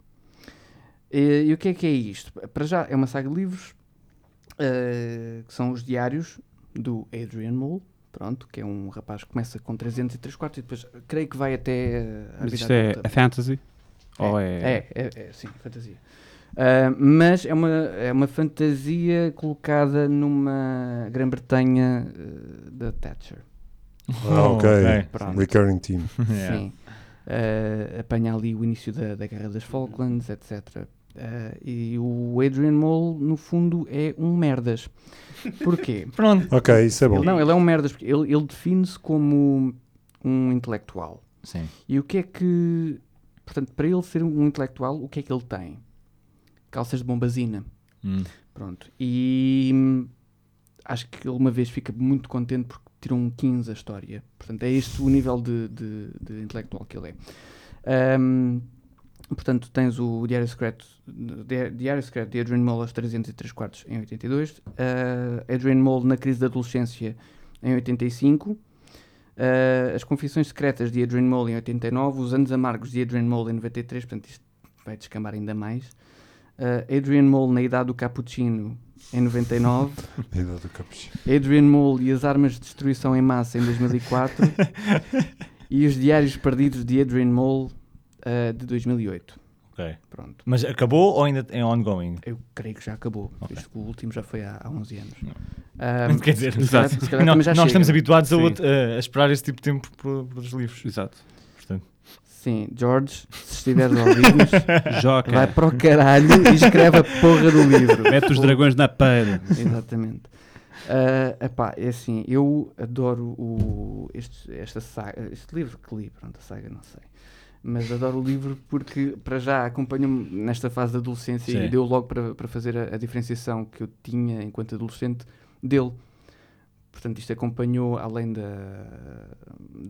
E, e o que é que é isto? Para já, é uma saga de livros eh, que são os diários do Adrian Mole. Pronto, que é um rapaz que começa com 300 e 3 quartos e depois creio que vai até eh, a Mas isto é adulta. a fantasy? Ou é... É, é, é, sim, fantasia. Ah, mas é uma, é uma fantasia colocada numa Grã-Bretanha eh, da Thatcher. Ah, ok. Pronto. Recurring team. [laughs] Yeah. Sim. Ah, apanha ali o início da, da Guerra das Falklands, etc. Ah, e o Adrian Mole, no fundo, é um merdas. Porquê? [laughs] Pronto. Ok, isso é bom. Ele- não, ele é um merdas porque ele, ele define-se como um intelectual. Sim. E o que é que. Portanto, para ele ser um intelectual, o que é que ele tem? Calças de bombazina. Hum. Pronto. E hum, acho que ele uma vez fica muito contente porque tirou um 15 a história. Portanto, é este o nível de, de- de intelectual que ele é. Hum, portanto, tens o Diário Secreto, Di- Diário Secreto de Adrian Mole aos 303 quartos em 82, uh, Adrian Mole na crise da adolescência em 85, uh, As Confissões Secretas de Adrian Mole em 89, Os Anos Amargos de Adrian Mole em 93, portanto isto vai descambar ainda mais. Uh, Adrian Mole na Idade do Cappuccino em 99, [laughs] Idade do capuchinho. Adrian Mole e as Armas de Destruição em Massa em 2004 [laughs] e Os Diários Perdidos de Adrian Mole uh, de 2008. Ok. Pronto. Mas acabou ou ainda é ongoing? Eu creio que já acabou, Ok. visto que o último já foi há, há 11 anos. Não. Ah, Quer dizer, se calhar- exato. se calhar Não, nós chega. estamos habituados a, outro- a- esperar esse tipo de tempo por os livros. Exato. Portanto, Sim, George, se estiveres a ouvir-nos, [laughs] Joca. vai para o caralho e escreve a porra do livro. Mete os dragões na pera. Exatamente. Ah, epá, é assim, eu adoro o, este, esta saga, este livro que li, pronto, a saga não sei. Mas adoro o livro porque, para já, acompanha-me nesta fase da adolescência Sim. e deu logo para, para fazer a, a diferenciação que eu tinha enquanto adolescente dele. Portanto, isto acompanhou, além da,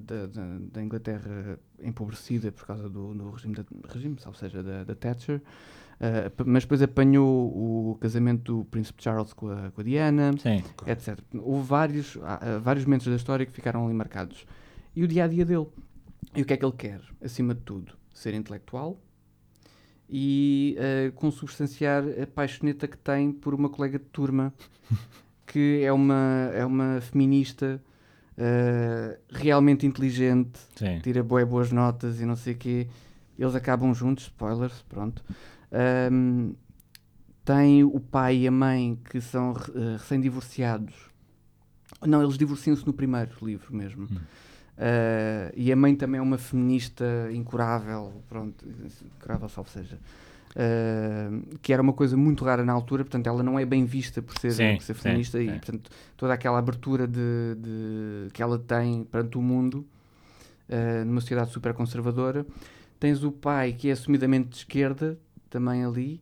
da, da- da Inglaterra empobrecida por causa do, do regime, da, regime, ou seja, da, da Thatcher, p- mas depois apanhou o casamento do Príncipe Charles com a, com a Diana, sim. etc. Houve vários, há, vários momentos da história que ficaram ali marcados. E o dia a dia dele. E o que é que ele quer? Acima de tudo, ser intelectual e eh, consubstanciar a paixoneta que tem por uma colega de turma [laughs] que é uma, é uma feminista eh, realmente inteligente, Sim. tira boas notas e não sei o quê. Eles acabam juntos, spoilers, pronto. Ahm, tem o pai e a mãe que são eh, recém-divorciados. Não, eles divorciam-se no primeiro livro mesmo. Hum. Ah, e a mãe também é uma feminista incurável, pronto, incurável, salvo seja. Ah, que era uma coisa muito rara na altura, portanto, ela não é bem vista por ser, Sim, por ser sim, feminista e, sim. portanto, toda aquela abertura de, de- que ela tem perante o mundo ah, numa sociedade super conservadora. Tens o pai que é assumidamente de esquerda, também ali,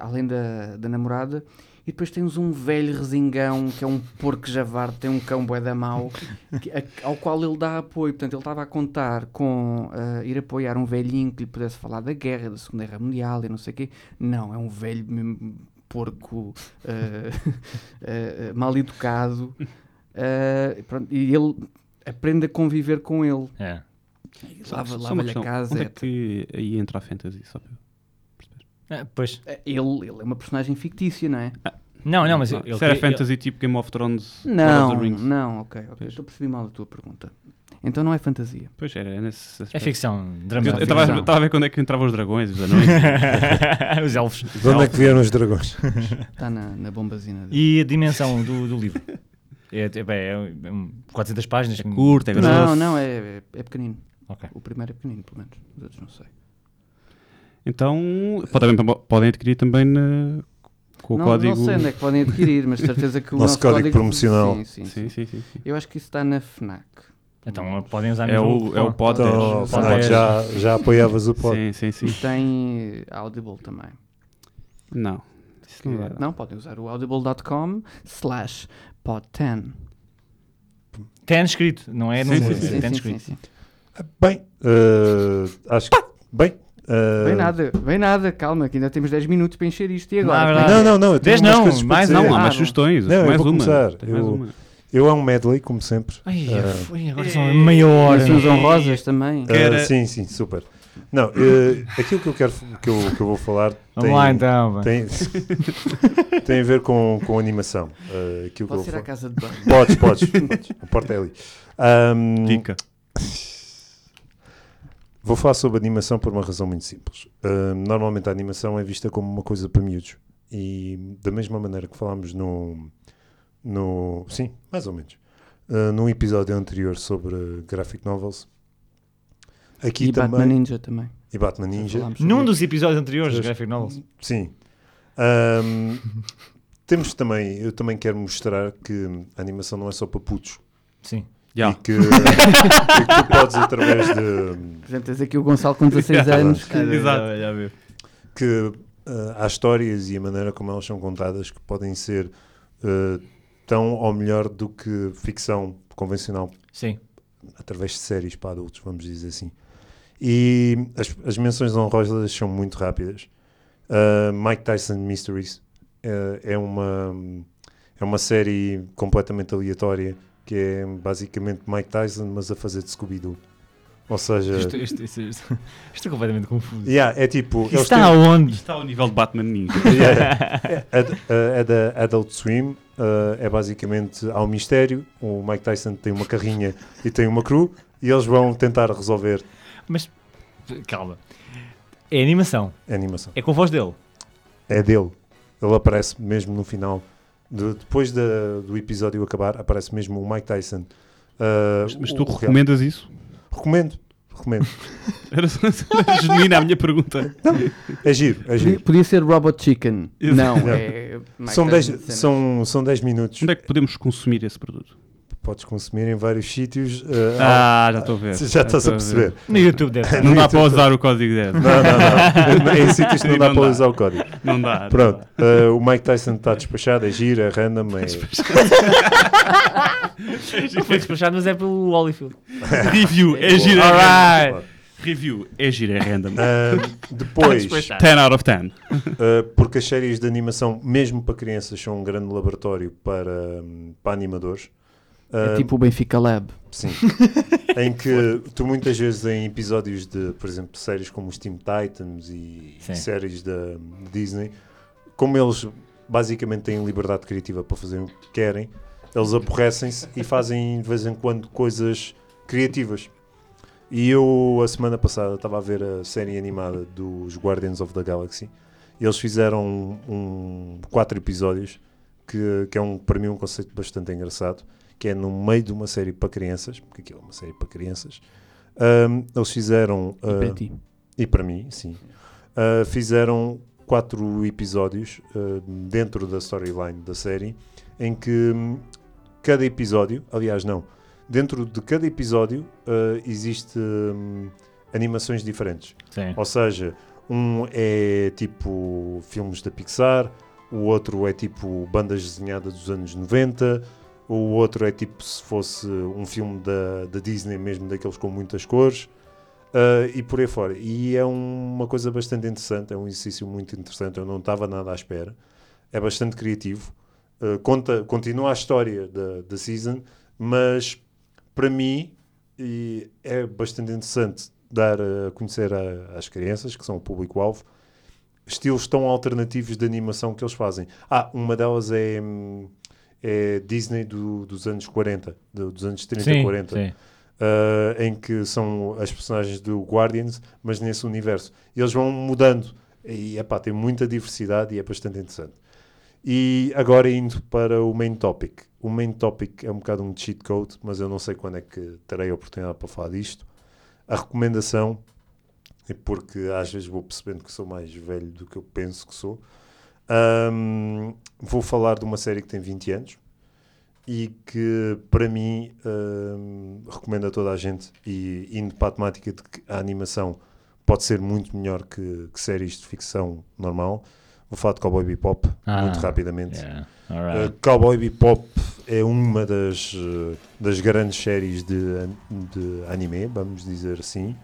além da, da namorada. E depois tens um velho resingão que é um porco javarde, tem um cão bué da mau, que- a- ao qual ele dá apoio. Portanto, ele estava a contar com ah, ir apoiar um velhinho que lhe pudesse falar da guerra, da Segunda Guerra Mundial e não sei o quê. Não, é um velho porco ah, ah, [laughs] mal educado. Pronto, e ele aprende a conviver com ele. É. Lava-lhe a casa. Onde é que aí entra a fantasy? Só para É, pois. Ele, ele é uma personagem fictícia, não é? Não, não, mas ele, Se era ele- fantasy tipo Game of Thrones, Não, of the Rings. não, ok, ok. Pois. Estou a perceber mal a tua pergunta. Então não é fantasia. Pois era, é nesse é aspecto. ficção, Eu drama. eu estava ficção. a ver quando é que entravam os dragões, os anões. [laughs] Os elfos. De onde é que vieram os dragões? Está na, na bombazina. dele. E a dimensão do, do livro? É, é, bem, é, um- 400 páginas. com- Curto, é grosso. Não, não, é, é, é pequenino. Ok. O primeiro é pequenino, pelo menos. Os outros não sei. Então, podem, podem adquirir também na- com o não, código. não sei onde é que podem adquirir, mas de certeza que o [laughs] Nosso nosso, código promocional. Sim, sim, Sim, sim. sim, sim. sim. Eu acho que isso está na FNAC. Então podem usar É o, é o pod 10. Então, Fnac, já, já apoiavas o pod. Sim, sim, sim. E tem eh, Audible também. Não. Isso não Que- dá. não, podem usar o audible.com slash pod10. Tem escrito, não é Sim, sim, é sim, sim, escrito. sim. Bem, eh, acho que. Bem. Eh, Bem nada, bem nada, calma, que ainda temos 10 minutos para encher isto e Não, agora. é Como é. Não, não, não. Eu tenho não, mais dizer. Não, há Ah, mais não. sugestões. Não, eu mais vou uma. começar. Tem mais Eu- uma. Eu é um medley, como sempre. Ai, Eh, foi, agora são meia hora. Menções honrosas também. Que era- sim, sim, super. Não, eh, aquilo que eu quero que eu, que eu vou falar Vamos tem, lá então. tem, [laughs] tem a ver com, com animação. Aquilo que eu Posso ir à casa de banho? Podes, podes, podes. A porta é ali. [laughs] Ahm, Dica. Vou falar sobre animação por uma razão muito simples. Ahm, normalmente a animação é vista como uma coisa para miúdos. E da mesma maneira que falámos no. no sim, mais ou menos. ah, num episódio anterior sobre graphic novels. Aqui E também. Batman Ninja também. e Batman Ninja. Num dos episódios anteriores dos Pois. Graphic Novels. Sim. Ahm, temos também. Eu também quero mostrar que a animação não é só para putos. Sim. Já. E, que, [laughs] e que tu podes, através de. Por exemplo, tens aqui o Gonçalo com 16 Yeah. anos. [laughs] Que, Exato. Já viu. que ah, há histórias e a maneira como elas são contadas que podem ser ah, tão ou melhor do que ficção convencional Sim. através de séries para adultos, vamos dizer assim. E as, as menções honrosas são muito rápidas. Ah, Mike Tyson Mysteries é, uma, é uma série completamente aleatória que é basicamente Mike Tyson, mas a fazer de Scooby-Doo. Ou seja, Isto, isto, isto, isto, [laughs] isto é completamente confuso. yeah, é tipo. Isto está têm- aonde? Está ao nível de Batman Ninja. [laughs] Yeah. é, da- é da Adult Swim. uh, é basicamente há um mistério. O Mike Tyson tem uma carrinha e tem uma crew e eles vão tentar resolver Mas, calma. É animação. a animação. É com a voz dele. É dele. Ele aparece mesmo no final. De- depois da- do episódio acabar, aparece mesmo o Mike Tyson. Uh, Mas, mas tu o real- recomendas isso? Recomendo. Recomendo. [laughs] Era [laughs] genuína a minha pergunta. É giro, é Podia, giro. podia ser Robot Chicken. Não, Não. é. São 10 Tyson de cenas. são, são 10 minutos. Onde é que podemos consumir esse produto? Podes consumir em vários sítios. uh, Ah, já estou a ver. [laughs] já estás a perceber. No YouTube deve [laughs] estar. Não dá para usar o código 10. Não, não, não. em sítios que não dá Não para dá. usar o código. Não dá. Pronto, uh, o Mike Tyson está despachado, é giro, é random, é... Não foi despachado, mas é pelo Holyfield. Review é gira. é random. Review é gira, é random. Uh, depois, despachado. 10 out of 10. uh, porque as séries de animação, mesmo para crianças, são um grande laboratório para, um, para animadores. É Uh, tipo o Benfica Lab. Sim. [laughs] em que tu muitas vezes em episódios de, por exemplo, séries como os Teen Titans e Sim. séries da Disney, como eles basicamente têm liberdade criativa para fazer o que querem, eles aborrecem-se e fazem de vez em quando coisas criativas. E eu, a semana passada, estava a ver a série animada dos Guardians of the Galaxy e eles fizeram um, um- quatro episódios que, que é um, para mim um conceito bastante engraçado que é no meio de uma série para crianças, porque aquilo é uma série para crianças. Eles fizeram, E para ah, ti. e para mim, sim, ah, fizeram quatro episódios ah, dentro da storyline da série, em que hum, cada episódio, aliás, não, dentro de cada episódio existe hum, animações diferentes. Sim. Ou seja, um é tipo filmes da Pixar, o outro é tipo bandas desenhadas dos anos 90, o outro é tipo se fosse um filme da, da Disney, mesmo daqueles com muitas cores, ah, e por aí fora. E é um- uma coisa bastante interessante, é um exercício muito interessante, eu não estava nada à espera. É bastante criativo, ah, conta, continua a história da, da season, mas para mim e é bastante interessante dar a conhecer a- às crianças, que são o público-alvo, estilos tão alternativos de animação que eles fazem. Ah, uma delas é, hum, é Disney do- dos anos 40, do- dos anos 30 sim, 40. sim. uh, em que são as personagens do Guardians, mas nesse universo. E eles vão mudando. E epá, tem muita diversidade e é bastante interessante. E agora indo para o main topic. O main topic é um bocado um cheat code, mas eu não sei quando é que terei a oportunidade para falar disto. A recomendação, é porque às vezes vou percebendo que sou mais velho do que eu penso que sou. Ahm, vou falar de uma série que tem 20 anos e que para mim ahm, recomendo a toda a gente e indo para a temática de que a animação pode ser muito melhor que, que séries de ficção normal. Vou falar de Cowboy Bebop Ah, muito rapidamente. Yeah, Uh, alright. Cowboy Bebop é uma das, uh, das grandes séries de, de anime, vamos dizer assim.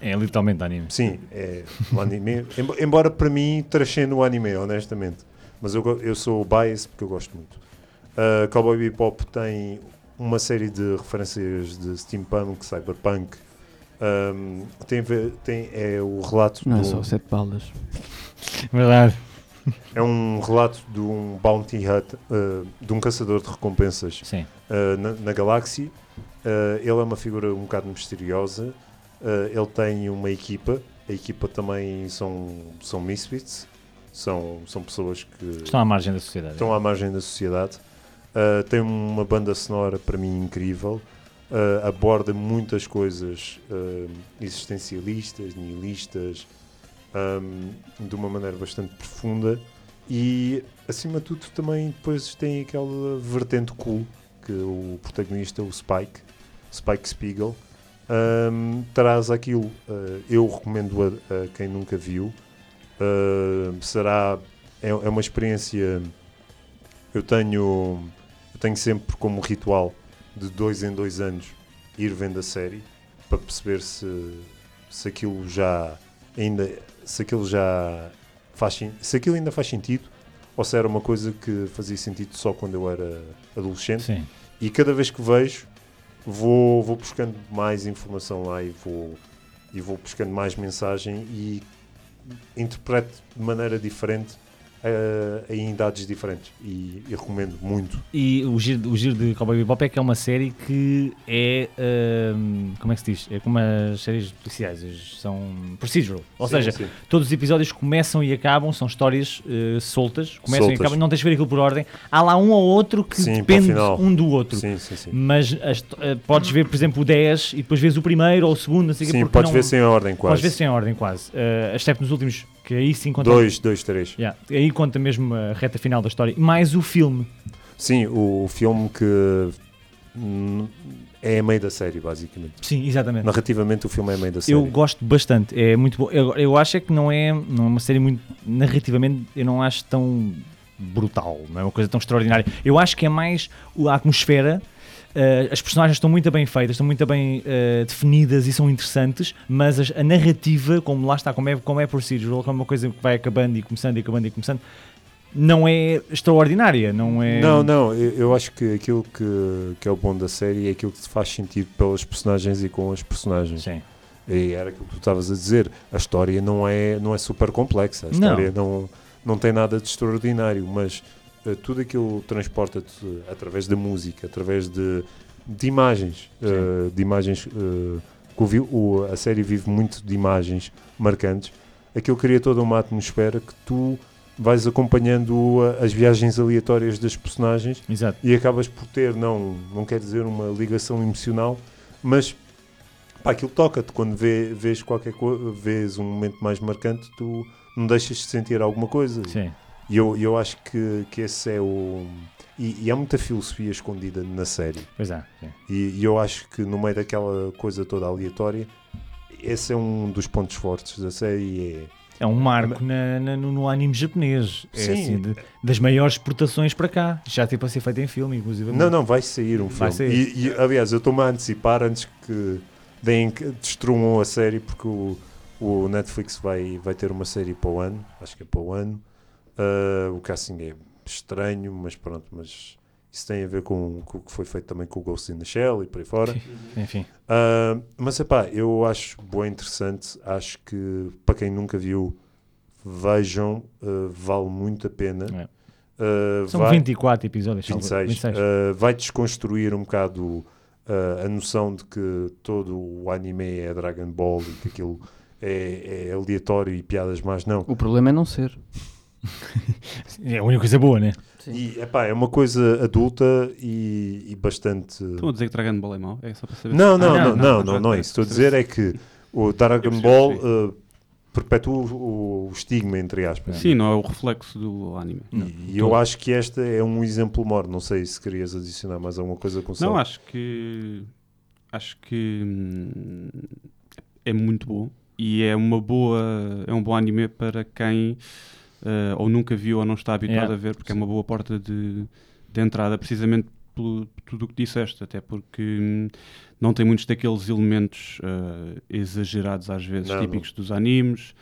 É literalmente anime. Sim, é um anime. Embo- Embora para mim transcenda o anime, honestamente. Mas eu, eu sou bias porque eu gosto muito. Uh, Cowboy Bebop tem uma série de referências de steampunk, cyberpunk. Um, tem, tem, é o relato Não é um- só sete balas. Verdade. [laughs] é um relato de um bounty hunter, uh, de um caçador de recompensas Sim. uh, na, na galáxia. Uh, ele é uma figura um bocado misteriosa. Uh, ele tem uma equipa. A equipa também são, são misfits. São, são pessoas que Estão à margem da sociedade. estão à margem da sociedade. Uh, tem uma banda sonora para mim incrível. Uh, aborda muitas coisas uh, existencialistas, nihilistas, um, de uma maneira bastante profunda. E acima de tudo também depois tem aquela vertente cool que o protagonista, o Spike, Spike Spiegel, um, traz aquilo. Uh, eu recomendo a, a quem nunca viu. Uh, será é, é uma experiência. Eu tenho eu tenho sempre como ritual de dois em dois anos ir vendo a série para perceber se, se aquilo já ainda se aquilo já faz se aquilo ainda faz sentido ou se era uma coisa que fazia sentido só quando eu era adolescente Sim. e cada vez que vejo vou, vou buscando mais informação lá e vou, e vou buscando mais mensagem e interpreto de maneira diferente eh, em idades diferentes e, e recomendo muito. E o giro, o giro de Cowboy Bebop é que é uma série que é. ahm, como é que se diz? É como as séries policiais, são procedural. Ou Sim, seja, sim. todos os episódios começam e acabam, são histórias eh, soltas, começam Soltas. e acabam, não tens de ver aquilo por ordem. Há lá um ou outro que Sim, depende um do outro. Mas as- eh, podes ver, por exemplo, o 10 e depois vês o primeiro ou o segundo, não sei o Sim, porque podes não- ver sem ordem quase. Podes ver sem ordem, quase. Uh, exceto nos últimos, que aí sim conta. Dois, dois, três. Yeah, aí conta mesmo a reta final da história. Mais o filme. Sim, o, filme que é a meio da série, basicamente. Sim, exatamente. Narrativamente o filme é a meio da série. Eu gosto bastante, é muito bom. Eu, eu acho é que não é, não é uma série muito. Narrativamente, eu não acho tão brutal, não é uma coisa tão extraordinária. Eu acho que é mais a atmosfera. Eh, as personagens estão muito bem feitas, estão muito bem eh, definidas e são interessantes, mas as- a narrativa, como lá está, como é, como é procedural, como é uma coisa que vai acabando e começando e acabando e começando, não é extraordinária, não é. Não, não, eu, eu acho que aquilo que, que é o bom da série é aquilo que faz sentido pelas personagens e com as personagens. Sim. E era aquilo que tu estavas a dizer. A história não é, não é super complexa. A Não. história não, não, tem nada de extraordinário, mas tudo aquilo transporta-te através da música, através de, de imagens. eh, de imagens eh, que o o- a série vive muito de imagens marcantes. Aquilo cria toda uma atmosfera que tu vais acompanhando as viagens aleatórias das personagens Exato. e acabas por ter, não, não quer dizer uma ligação emocional, mas pá, aquilo toca-te quando vê, vês qualquer coisa, vês um momento mais marcante, tu não deixas de sentir alguma coisa. Sim. E eu, eu acho que, que esse é o. E, e há muita filosofia escondida na série. Pois é. E, e eu acho que no meio daquela coisa toda aleatória, esse é um dos pontos fortes da série. É, É um marco na- na- no, no anime japonês. É Sim. assim, de- das maiores exportações para cá. Já tem para ser feito em filme, inclusive. Não, não, vai sair um Vai filme. sair. E, e, aliás, eu estou-me a antecipar antes que deem, destruam a série, porque o, o Netflix vai, vai ter uma série para o ano, acho que é para o ano. Ah, o casting é estranho, mas pronto, mas isso tem a ver com, com o que foi feito também com o Ghost in the Shell e por aí fora. Enfim. Ah, mas epá, eu acho boa interessante, acho que para quem nunca viu, vejam, eh, vale muito a pena. É. Eh, São vai- 24 episódios. salvo- 26. 26. Uh, vai desconstruir um bocado uh, a noção de que todo o anime é Dragon Ball e que aquilo é, é aleatório e piadas mais não. O problema é não ser. [laughs] É a única coisa boa, né? Sim. E epá, é uma coisa adulta e, e bastante. Estão a dizer que Dragon Ball é mau? É só para saber. Não, não, Ah, não, não, não, não, não, não é isso. Estou a dizer é que o Dragon Ball uh, perpetua o, o estigma, entre aspas. Sim, não é o reflexo do anime. E, e eu acho que esta é um exemplo maior. Não sei se querias adicionar mais alguma coisa com o Não, acho que acho que hum, é muito bom e é uma boa é um bom anime para quem eh, ou nunca viu ou não está habituado Yeah. a ver porque é uma boa porta de, de entrada precisamente pelo tudo o que disseste até porque hum, não tem muitos daqueles elementos eh, exagerados às vezes Não, não. típicos dos animes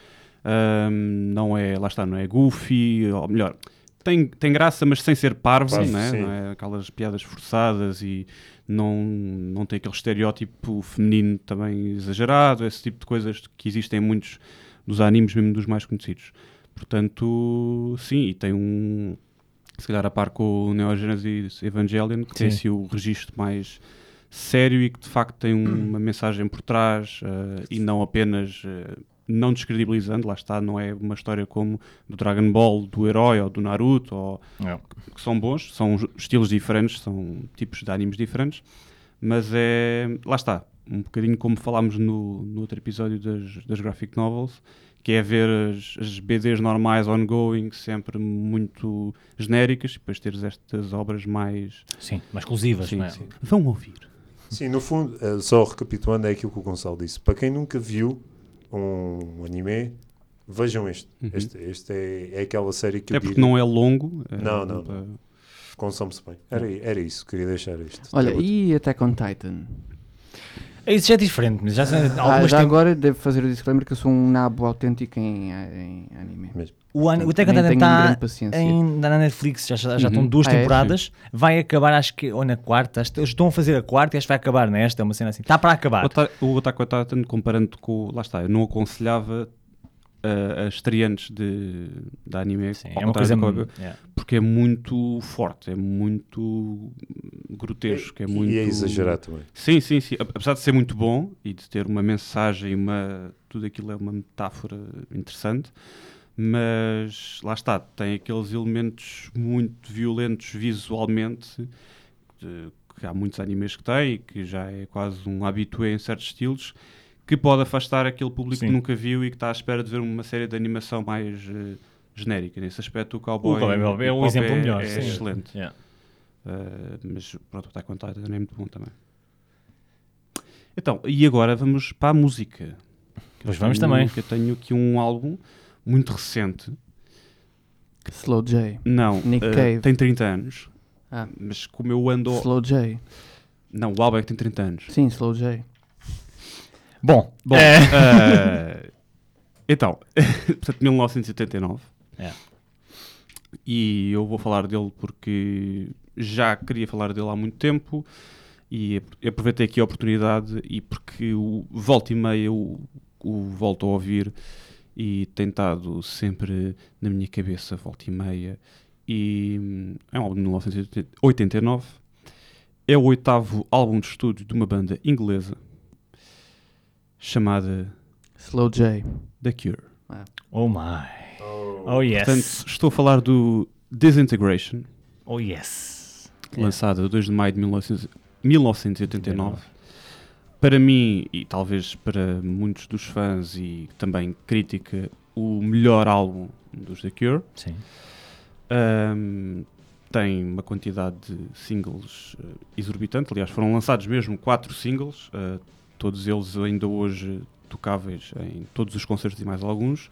Hum, não é lá está não é goofy ou melhor tem, tem graça, mas sem ser parvo, né? sim. não é? Aquelas piadas forçadas e não, não tem aquele estereótipo feminino também exagerado, esse tipo de coisas que existem em muitos dos animes, mesmo dos mais conhecidos. Portanto, sim, e tem um. Se calhar a par com o Neo Genesis Evangelion, que tem Sim. assim o registro mais sério e que de facto tem uma mensagem por trás eh, e não apenas. eh, não descredibilizando, lá está, não é uma história como do Dragon Ball, do herói ou do Naruto, ou, É. que são bons, são estilos diferentes, são tipos de animes diferentes, mas é, lá está, um bocadinho como falámos no, no outro episódio das, das graphic novels, que é ver as, as BDs normais ongoing, sempre muito genéricas, e depois teres estas obras mais... Sim, mais exclusivas, Sim, não é? sim. Vão ouvir. Sim, no fundo, eh, só recapitulando, é aquilo que o Gonçalo disse. Para quem nunca viu um anime, vejam este. Uhum. Este, este é, é aquela série que É eu porque digo, não é longo. é Não, não, para- consome-se bem. Era, era isso, queria deixar este. Olha, e Attack on Titan? Isso já é diferente, mas já Ah, algumas já agora devo fazer o disclaimer que eu sou um nabo autêntico em, em anime. O, an- o Titan tenho está em- na Netflix, já, já, já Uhum. estão duas Ah, é? temporadas. Vai acabar, acho que, ou na quarta. Eles estão a fazer a quarta e acho que vai acabar nesta. É uma cena assim. Está para acabar. O on Titan, comparando com. Lá está, eu não aconselhava uh, a estreantes de, de anime, Sim, é uma coisa. que- yeah. porque é muito forte, é muito grotesco. É muito... E é exagerado também. Sim, sim, sim. Apesar de ser muito bom e de ter uma mensagem, uma... tudo aquilo é uma metáfora interessante, mas lá está, tem aqueles elementos muito violentos visualmente, de- que há muitos animes que têm, e que já é quase um habitué em certos estilos, que pode afastar aquele público Sim. que nunca viu e que está à espera de ver uma série de animação mais eh, genérica. Nesse aspecto, o Cowboy, O Cowboy é o Bebop exemplo melhor, É sim. excelente. Yeah. Uh, mas pronto, o Attack on Titan é muito bom também. Então, e agora vamos para a música. Pois eu vamos tenho- também. Que eu tenho aqui um álbum muito recente. Slow J. Não, Nick uh, Cave. tem 30 anos. Ah. Mas como eu ando. Slow J. Não, o álbum é que tem 30 anos. Sim, Slow J. Bom, Bom, uh, [laughs] então, [laughs] portanto, 1989. É. E eu vou falar dele porque já queria falar dele há muito tempo e ap- aproveitei aqui a oportunidade e porque o volta e meia eu o volto a ouvir e tem estado sempre na minha cabeça, volta e meia. E hum, é um álbum de 1989. É o oitavo álbum de estúdio de uma banda inglesa chamada Slow J. The Cure. oh my. Oh yes. Portanto, estou a falar do Disintegration, oh yes. lançado a 2 de maio de 1900 1989. Para mim, e talvez para muitos dos fãs e também crítica, o melhor álbum dos The Cure. Sim. Ahm, tem uma quantidade de singles eh, exorbitante. Aliás, foram lançados mesmo quatro singles, eh, todos eles ainda hoje tocáveis em todos os concertos e mais alguns,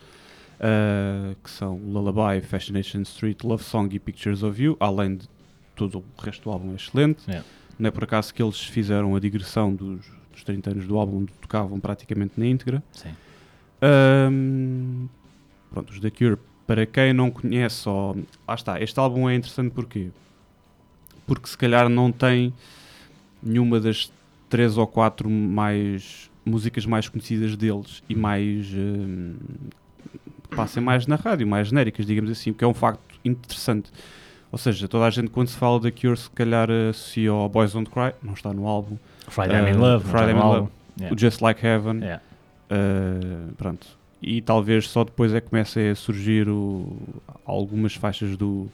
eh, que são Lullaby, Fascination Street, Love Song e Pictures of You, além de todo o resto do álbum é excelente. Yeah. Não é por acaso que eles fizeram a digressão dos, dos 30 anos do álbum, onde tocavam praticamente na íntegra. Sim. Ahm, pronto, os The Cure, para quem não conhece, ó, lá está, este álbum é interessante porquê? Porque se calhar não tem nenhuma das três ou quatro mais músicas mais conhecidas deles e mais ahm, passem mais na rádio, mais genéricas, digamos assim, que é um facto interessante. Ou seja, toda a gente quando se fala da Cure se calhar associa ao Boys Don't Cry, não está no álbum, Friday I'm in Uh, Love. Friday I'm in. Love. Yeah. o Just Like Heaven, Yeah. uh, pronto. E talvez só depois é que comecem a surgir o- algumas faixas do,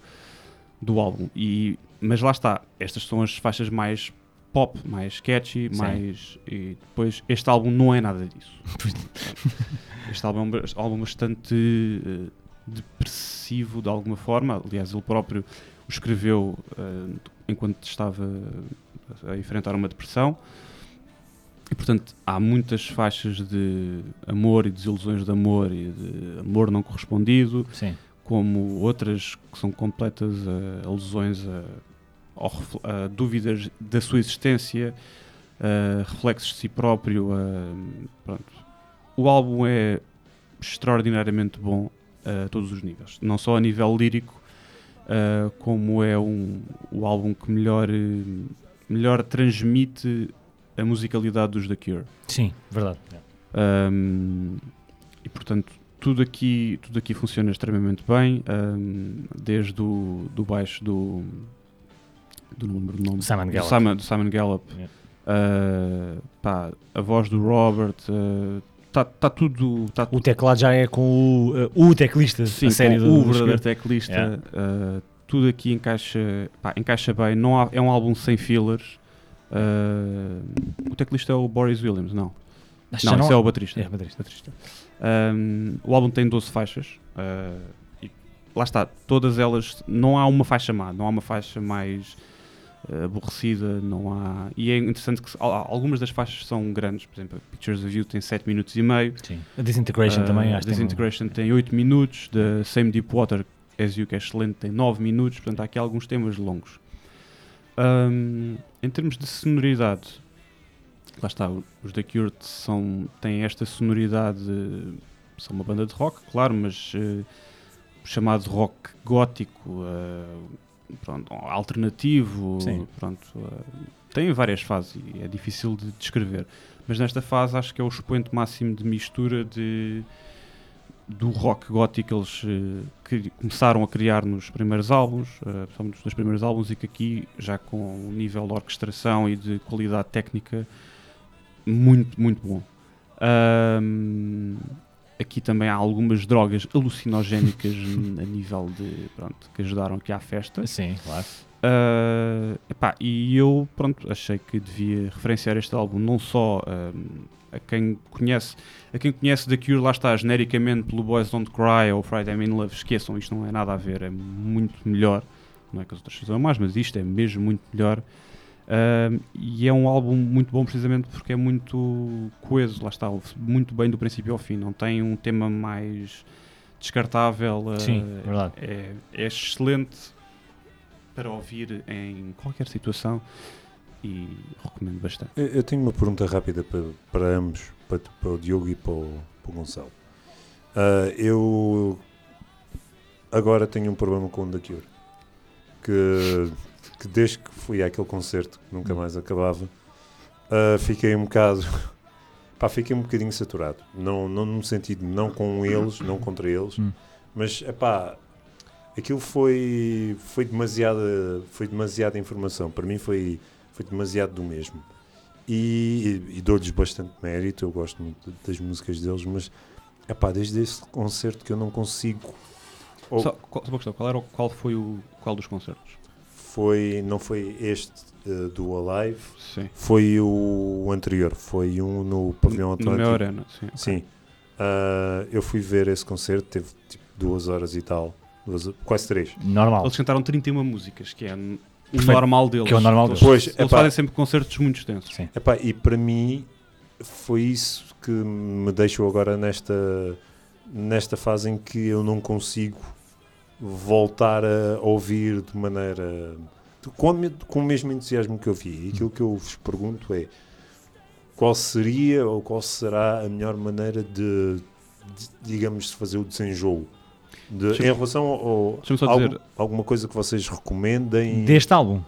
do álbum. E, mas lá está, estas são as faixas mais pop, mais catchy, Sim. mais. E depois este álbum não é nada disso. [laughs] este álbum é um álbum bastante eh, depressivo de alguma forma. Aliás, ele próprio o escreveu eh, enquanto estava a enfrentar uma depressão. E portanto há muitas faixas de amor e desilusões de amor e de amor não correspondido, Sim. como outras que são completas a alusões a, refle- a dúvidas da sua existência, a reflexos de si próprio. a- pronto. O álbum é extraordinariamente bom a todos os níveis, não só a nível lírico, como é um, o álbum que melhor, eh, melhor transmite a musicalidade dos The Cure. Sim, verdade. Um, e portanto, tudo aqui, tudo aqui funciona extremamente bem, um, desde o do baixo do. Do número do nome. Simon do Gallup. Simon, do Simon Gallup. Yeah. Uh, pá, a voz do Robert. Está tá tudo. Tá O teclado já é com o, uh, o teclista Sim, a série com do, o do verdadeiro teclista. Yeah. uh, tudo aqui encaixa, pá, encaixa bem. Não há- é um álbum sem fillers. Uh, o teclista é o Boris Williams, não. Acho Não, esse é o baterista. É, baterista. baterista. Um, o álbum tem 12 faixas. uh, e lá está, todas elas. Não há uma faixa má, não há uma faixa mais uh, aborrecida. Não há, e é interessante que algumas das faixas são grandes. Por exemplo, a Pictures of You tem 7 minutos e meio. Sim. A Disintegration Uh, também, acho que tem um- Disintegration tem 8 minutos. The Same Deep Water, As You, que é excelente, tem 9 minutos. Portanto, há aqui alguns temas longos. Um, em termos de sonoridade, lá está, os The Cure são, têm esta sonoridade. São uma banda de rock, claro, mas eh, chamado rock gótico, eh, pronto, alternativo. Sim. Pronto, eh, tem várias fases e é difícil de descrever. Mas nesta fase acho que é o expoente máximo de mistura de, do rock gótico que eles eh, que começaram a criar nos primeiros álbuns, principalmente nos primeiros álbuns, e que aqui já com um nível de orquestração e de qualidade técnica muito, muito bom. Aqui também há algumas drogas alucinogénicas [laughs] a nível de pronto, que ajudaram aqui à festa. Sim, claro. Uh, epá, e eu pronto, achei que devia referenciar este álbum não só um, a quem conhece a quem conhece The Cure, lá está genericamente pelo Boys Don't Cry ou Friday I'm in Love, esqueçam, isto não é nada a ver, é muito melhor não é que as outras sejam mais, mas isto é mesmo muito melhor E é um álbum muito bom precisamente porque é muito coeso, lá está, muito bem do princípio ao fim, não tem um tema mais descartável uh, Sim, verdade. é, é excelente para ouvir em qualquer situação e recomendo bastante. Eu, eu tenho uma pergunta rápida para, para ambos, para, para o Diogo e para o, para o Gonçalo. Ah, eu agora tenho um problema com o The Cure. Que, que desde que fui àquele concerto, que nunca mais acabava, ah, fiquei um bocado. [laughs] Pá, fiquei um bocadinho saturado. Não, não no sentido, não com eles, não contra eles, Hum. mas, epá, aquilo foi, foi, demasiada, foi demasiada informação. Para mim foi, foi demasiado do mesmo. E, e dou-lhes bastante mérito, eu gosto muito das músicas deles, mas epá, desde esse concerto que eu não consigo. ou Só, qual, só uma questão, qual, era o, qual foi o qual dos concertos? Foi, não foi este eh, do Alive, Sim. foi o, anterior, foi um no Pavilhão no Atlântico. meu arena, sim. Sim. Ah, eu fui ver esse concerto, teve tipo duas horas e tal, duas, quase três. Normal. Eles cantaram 31 músicas, que é o Perfeito. normal deles. Que é o normal Eles- deles. Pois, Eles epá. fazem sempre concertos muito extensos. Sim. Epá, e para mim foi isso que me deixou agora nesta, nesta fase em que eu não consigo voltar a ouvir de maneira com, com o mesmo entusiasmo que eu vi. E aquilo que eu vos pergunto é qual seria ou qual será a melhor maneira de, de, digamos, de fazer o desenjoo? De, em relação ao, algum- alguma coisa que vocês recomendem? Deste álbum.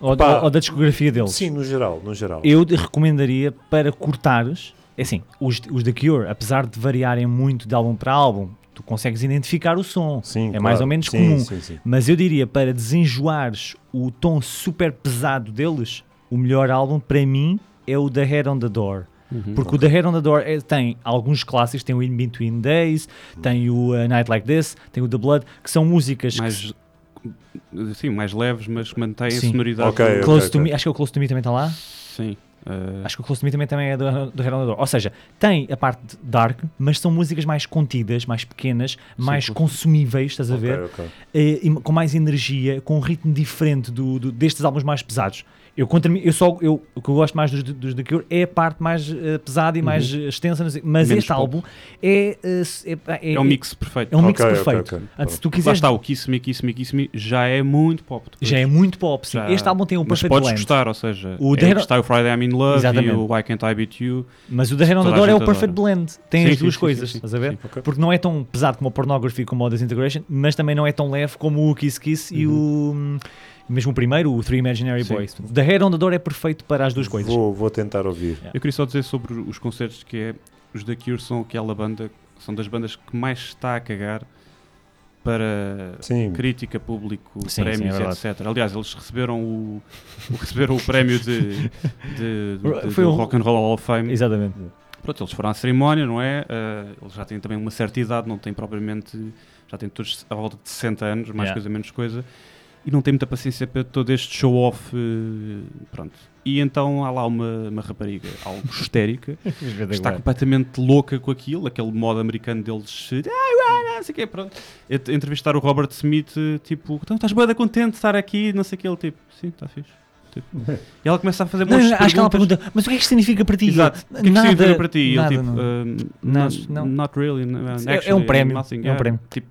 Ou, Pá. ou- ou da discografia deles. Sim, no geral, no geral. Eu recomendaria para cortares. É assim, os, os The Cure, apesar de variarem muito de álbum para álbum, tu consegues identificar o som. Sim, é claro. mais ou menos Sim, comum. Sim, sim. Mas eu diria, para desenjoares o tom super pesado deles, o melhor álbum para mim é o The Head on the Door. Uhum. Porque o The Head on the Door é- tem alguns clássicos, tem o In Between Days, tem o uh, Night Like This, tem o The Blood, que são músicas que mais, sim, mais leves, mas que mantêm a sonoridade. Ok, do- ok. Close to Me, acho que o Close to Me também está lá. Sim. Uh, Acho que o Close to Me também, também é do, do Door. Ou seja, tem a parte dark, mas são músicas mais contidas, mais pequenas, mais Close- consumíveis, estás a Ok, ver? ok. Eh, e com mais energia, com um ritmo diferente do, do- destes álbuns mais pesados. Eu, contra mim, eu só, eu, o que eu gosto mais dos, dos The Cure é a parte mais eh, pesada e mais eh, extensa, não sei- mas Menos este pop. álbum é, eh, é, é um mix perfeito. é um mix Ok, ok, perfeito. ok. Antes, se tu Lá quiseres, está, o Kiss Me, Kiss Me, Kiss Me já é muito pop. depois. já é muito pop. Sim. Já- Este álbum tem um Mas perfect podes blend. gostar, ou seja, O é está o Friday I'm in Love Exatamente. e o Why Can't I Beat You. Mas o The Head on the Toda a Door é o perfect adora. blend. Tem Sim, as duas sim, coisas, sim, sim, estás a ver? Porque não é tão pesado como o Pornography como o Disintegration, mas também não é tão leve como o Kiss Kiss e o. Mesmo o primeiro, o Three Imaginary. Sim. Boys. The Head on the Door é perfeito para as duas coisas. Vou, vou tentar ouvir. Yeah. Eu queria só dizer sobre os concertos que é os The Cure são aquela banda, são das bandas que mais está a cagar para Sim, crítica, público, Sim, sim, prémios, é verdade. etc. Aliás, eles receberam o, receberam o prémio de, de, de- de- Foi do um- Rock and Roll Hall of Fame. Exatamente. Pronto, eles foram à cerimónia, não é? Ah, eles já têm também uma certa idade, não têm propriamente. Já têm todos à volta de 60 anos, mais Yeah. coisa, menos coisa. E não têm muita paciência para todo este show-off. eh, pronto. E então há lá uma, uma rapariga, algo [laughs] histérica, [laughs] que está completamente louca com aquilo, aquele modo americano deles. Ah, não sei o quê, pronto. Ent- Entrevistar o Robert Smith, tipo, então estás bem contente de estar aqui, não sei o que, ele tipo, sim, está fixe. Tipo. [laughs] E ela começa a fazer Não, muitas acho que ela pergunta, mas o que é que significa para ti? Exato. O que é que Nada, significa para ti? E ele nada, tipo, não. um, Não, not, não. not really. É- actually, é um prémio, nothing, é um yeah. prémio. Tipo,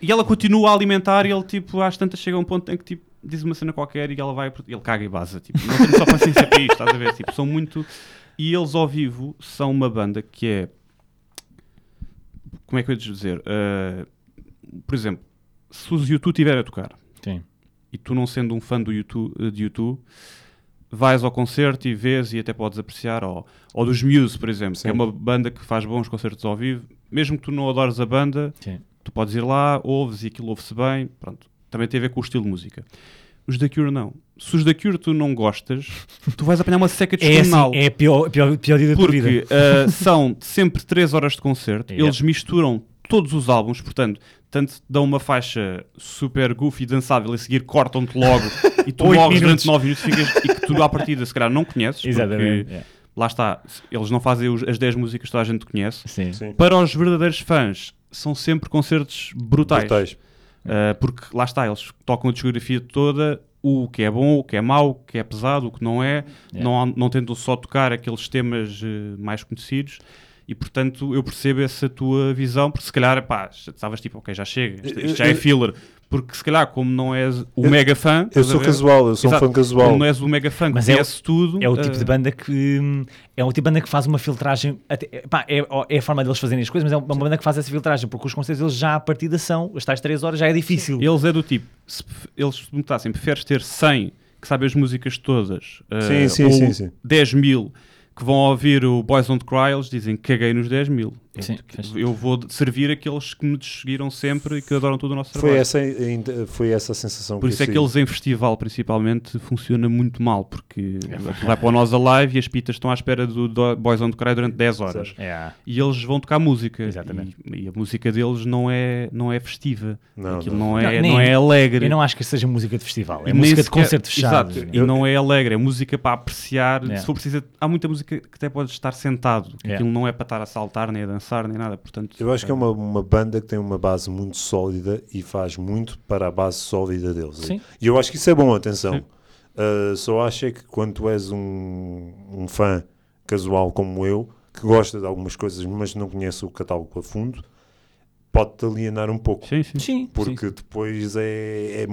e ela continua a alimentar e ele tipo, às tantas chega a um ponto em que tipo, diz uma cena qualquer e ela vai, ele caga e baza. Tipo, não tem só paciência para isto, estás a ver? Tipo, são muito. E eles ao vivo são uma banda que é. Como é que eu ia dizer? Uh, por exemplo, se os YouTube estiver a tocar Sim. e tu não sendo um fã do YouTube, de YouTube vais ao concerto e vês e até podes apreciar, ou, ou dos Muse, por exemplo, que Sim. é uma banda que faz bons concertos ao vivo, mesmo que tu não adores a banda, Sim. Tu podes ir lá, ouves e aquilo ouve-se bem, pronto, também tem a ver com o estilo de música. Os da Cure não. Se os da Cure tu não gostas, tu vais apanhar uma seca É, assim, descomunal. é a pior, pior, pior dia da tua vida. Porque uh, são sempre 3 horas de concerto, Yeah. eles misturam todos os álbuns, portanto, tanto dão uma faixa super goofy, dançável, e a seguir cortam-te logo e tu [laughs] morres minutos. durante 9 minutos ficas, e que tu à partida se calhar não conheces, Exatamente. porque yeah. lá está, eles não fazem os- as 10 músicas que toda a gente conhece. Sim. sim. Para os verdadeiros fãs, são sempre concertos brutais. Brutais. Uh, porque lá está, eles tocam a discografia toda, o que é bom, o que é mau, o que é pesado, o que não é, Yeah. não, não tentam só tocar aqueles temas eh, mais conhecidos. E portanto eu percebo essa tua visão, porque se calhar, pá, já estavas tipo, ok, já chega, isto, isto já é filler. Porque se calhar, como não és o Eu- mega fã, Eu sou ver? casual, eu sou Exato. um fã casual. como não és o mega fã que Mas é o- conhece tudo, É o tipo eh, de banda que hum, é o tipo de banda que faz uma filtragem. até- pá, é, é a forma deles fazerem as coisas, mas é uma banda que faz essa filtragem, porque os concertos eles já à partida são, as tais 3 horas já é difícil. Eles é do tipo, se eles se perguntassem, preferes ter 100 que sabem as músicas todas, Sim, eh, sim, ou sim, sim. 10 mil que vão ouvir o Boys Don't Cry, eles dizem caguei nos 10 mil. Sim, eu, vou servir aqueles que me seguiram sempre e que adoram todo o nosso Foi trabalho. essa, foi essa a sensação Por que isso é que eles em festival, principalmente, funciona muito mal, porque vai para o Nós Alive e as pitas estão à espera do, do Boys on the Cry durante 10 horas. É, E eles vão tocar música. Exatamente. E, e a música deles não é, não é festiva. Não, Aquilo não. não, é, Não, não é alegre. Eu não acho que seja música de festival, é música de concerto fechado. Exato. E não é alegre, é música para apreciar. Yeah. Se for preciso, há muita música que até pode estar sentado. Yeah. Aquilo não é para estar a saltar, nem a dançar, nem nada. Portanto, Eu acho que é uma, uma banda que tem uma base muito sólida e faz muito para a base sólida deles. Sim. E eu acho que isso é bom, atenção. Sim. Uh, só acho é que quando tu és um, um fã casual como eu, que gosta de algumas coisas, mas não conhece o catálogo a fundo, pode-te alienar um pouco. Sim, sim. Sim, Porque depois é, é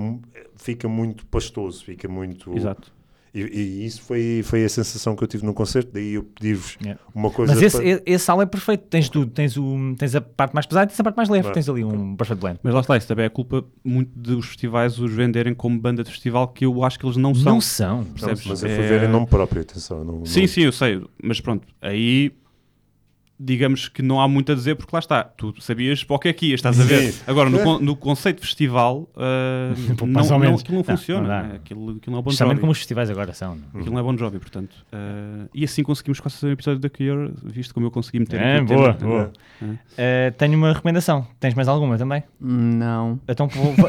fica muito pastoso, fica muito. Exato. E, e isso foi, foi a sensação que eu tive no concerto. Daí eu pedir-vos Yeah. uma coisa. Mas esse, para- esse álbum é perfeito. Tens tudo. Tens, o, tens a parte mais pesada e tens a parte mais leve. Claro. Tens ali um perfect blend. Mas lá está, isso também é culpa muito dos festivais os venderem como banda de festival, que eu acho que eles não são. Não são. Não, percebes? mas eu fui É- ver em nome próprio, atenção. Não, Sim, não- sim, eu sei. Mas pronto, aí digamos que não há muito a dizer, porque lá está, tu sabias para o que é que ias, estás a ver? Sim. Agora, no, no conceito de festival, [laughs] Pô, não, não, aquilo não Não, funciona, não dá. né? aquilo, aquilo não é bom Justamente job. como os festivais agora são. não? Aquilo não é bom job, portanto. ah, e assim conseguimos quase fazer um episódio da Cure, visto como eu consegui meter É, boa, tema. boa. É. Eh, tenho uma recomendação. Tens mais alguma também? Não. Então vou- [laughs]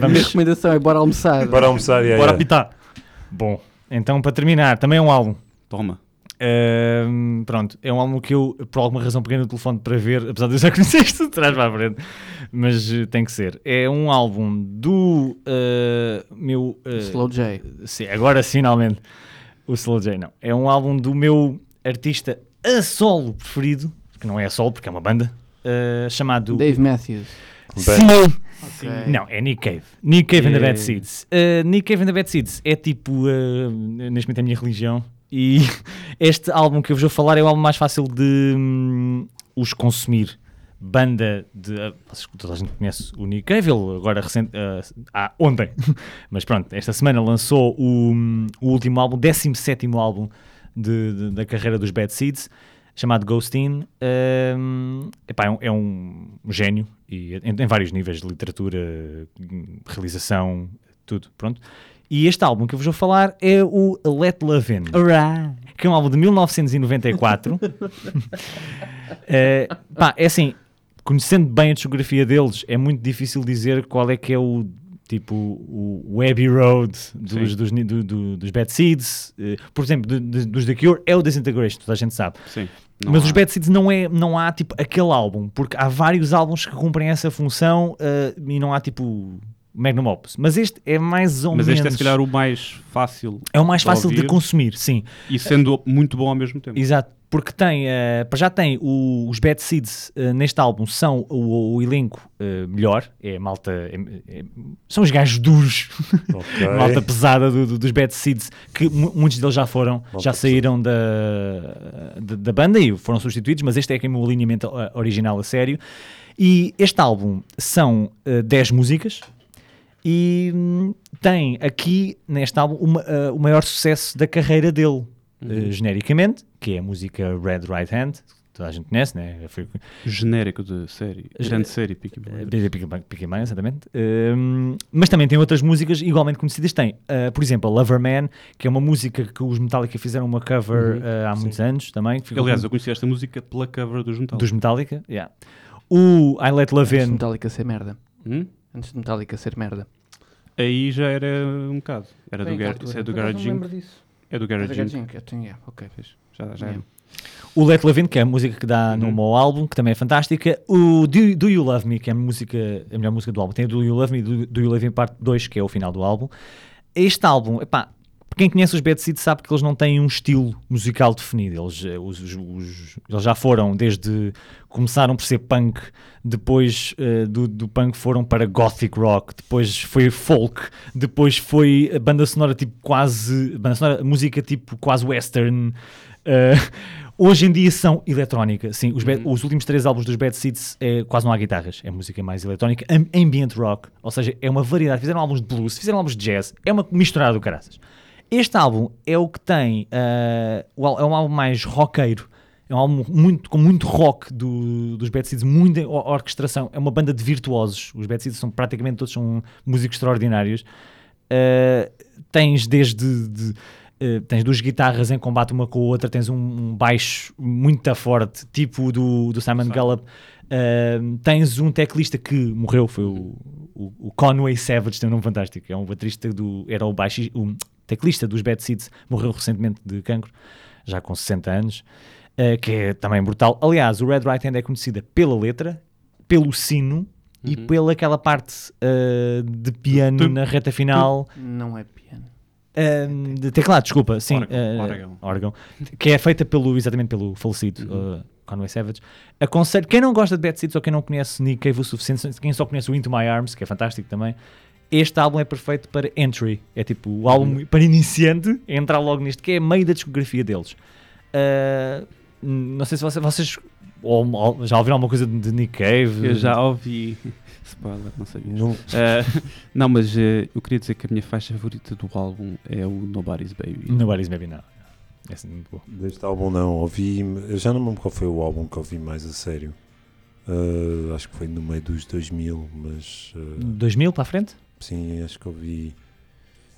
A minha recomendação é bora almoçar. Para almoçar e aí. Bora apitar. Bom, então para terminar, também é um álbum. Toma. Ahm, pronto, é um álbum que eu, por alguma razão, peguei no telefone para ver, apesar de eu já [laughs] conhecer isto de trás para a frente, mas eh, tem que ser. É um álbum do eh, meu. eh, Slow J. sim, agora finalmente. O Slow J, não. É um álbum do meu artista a solo preferido, que não é a solo porque é uma banda, chamado. Dave Matthews. Sim! Ok. Não, é Nick Cave. Nick Cave and the Yeah. Bad Seeds. Uh, Nick Cave and the Bad Seeds é tipo, uh, neste momento é a minha religião. E [laughs] este álbum que eu vos vou falar é o álbum mais fácil de hum, os consumir. Banda de. vocês- toda a gente conhece o Nick Cave, agora recente. Uh, ah, ontem. [laughs] Mas pronto, esta semana lançou o, hum, o último álbum, 17 álbum de- de- da carreira dos Bad Seeds chamado Ghostin. Um, epá, é, um, é um gênio e em, em vários níveis de literatura, hum, realização, tudo, pronto. E este álbum que eu vos vou falar é o Let Love In, que é um álbum de 1994. [laughs] [laughs] Eh, pá, é assim, conhecendo bem a discografia deles, é muito difícil dizer qual é que é o tipo o, Abbey Road dos, dos, do- do- dos Bad Seeds, eh, por exemplo, de- de- dos The Cure é o Disintegration, toda a gente sabe. Sim. Mas há- os Bad Seeds não, é, não há tipo aquele álbum, porque há vários álbuns que cumprem essa função eh, e não há tipo Magnum Opus. Mas este é mais ou Mas menos. este é se calhar o mais fácil é o mais de fácil de ouvir. consumir, sim. e sendo muito bom ao mesmo tempo. Exato, porque tem, para já tem o- os Bad Seeds eh, neste álbum são o, o elenco eh, melhor, é malta, é- é- são os gajos duros, [laughs] Ok. [laughs] malta pesada do- do- dos Bad Seeds, que mu- muitos deles já foram, Malta já saíram da, da, da banda e foram substituídos, mas este é aqui o meu alinhamento original a sério. E este álbum são eh, 10 músicas. E hum, tem aqui neste álbum uma, eh, o maior sucesso da carreira dele, eh, genericamente, que é a música Red Right Hand, que toda a gente conhece, né? Foi, Genérico de série. Grande série, Peaky eh, Blinders. Peaky Blinders, exatamente. Um, mas também tem outras músicas igualmente conhecidas. Tem, uh, por exemplo, a Lover Man, que é uma música que os Metallica fizeram uma cover Uhum, uh, há sim. muitos anos também. Aliás, com- eu conheci esta música pela cover dos Metal. dos Metallica. yeah. O I Let Love In. Metallica ser merda. Hum? Antes de Metallica ser merda. Aí já era um bocado. Era do, Gar isso é do Garage. É do É Garage Inc. Tenho, yeah, ok. Já, já Yeah. O Let Love In, que é a música que dá no Uhum. meu álbum, que também é fantástica. O Do, Do You Love Me, que é a, música, a melhor música do álbum. Tem o Do You Love Me e Do, Do You Love Me parte 2, que é o final do álbum. Este álbum, epá, quem conhece os Bad Seeds sabe que eles não têm um estilo musical definido. Eles, eh, os- os- os- eles já foram desde. Começaram por ser punk, depois eh, do, do punk foram para gothic rock, depois foi folk, depois foi banda sonora tipo quase. Banda sonora, música tipo quase western. eh, hoje em dia são eletrónica. Sim, os, Uhum. os últimos três álbuns dos Bad Seeds é, quase não há guitarras, é música mais eletrónica, am- ambient rock, ou seja, é uma variedade. Fizeram álbuns de blues, fizeram álbuns de jazz, é uma misturada do caraças. Este álbum é o que tem, al- é um álbum mais roqueiro, é um álbum muito, com muito rock do- dos Bad Seeds, muita or- orquestração, é uma banda de virtuosos. Os Bad Seeds são praticamente todos são músicos extraordinários. Uh, tens desde de, uh, tens duas guitarras em combate uma com a outra, tens um, um baixo muito forte, tipo o do, do Simon Sim. Gallup. Uh, tens um teclista que morreu, foi o, o, o Conway Savage, tem um nome fantástico. É um baterista do. Era o baixo, o teclista dos Bad Seeds, morreu recentemente de cancro, já com 60 anos, uh, que é também brutal. Aliás, o Red Right Hand é conhecida pela letra, pelo sino e Uhum. pela aquela parte uh, de piano Tum, na reta final. Não é piano. Um, de teclado, desculpa, sim, Órgão, uh, órgão. órgão, que é feita pelo, exatamente pelo falecido Uhum. uh, Conway Savage. Aconselho, quem não gosta de Bad Seeds ou quem não conhece Nick Cave o suficiente, quem só conhece o Into My Arms, que é fantástico também, este álbum é perfeito para entry. É tipo o álbum Uhum. para iniciante, é entrar logo neste, que é meio da discografia deles. Uh, não sei se vocês, vocês ou- ou já ouviram alguma coisa de Nick Cave? Eu já ouvi. [laughs] Spoiler, não sabia. Não. Eh, [laughs] não, mas eh, eu queria dizer que a minha faixa favorita do álbum é o Nobody's Baby. Nobody's Maybe Now. É assim, muito boa. Deste álbum não, ouvi. Eu já não me lembro qual foi o álbum que ouvi mais a sério. Uh, acho que foi no meio dos 2000, mas. uh, 2000 para a frente? Sim, acho que ouvi.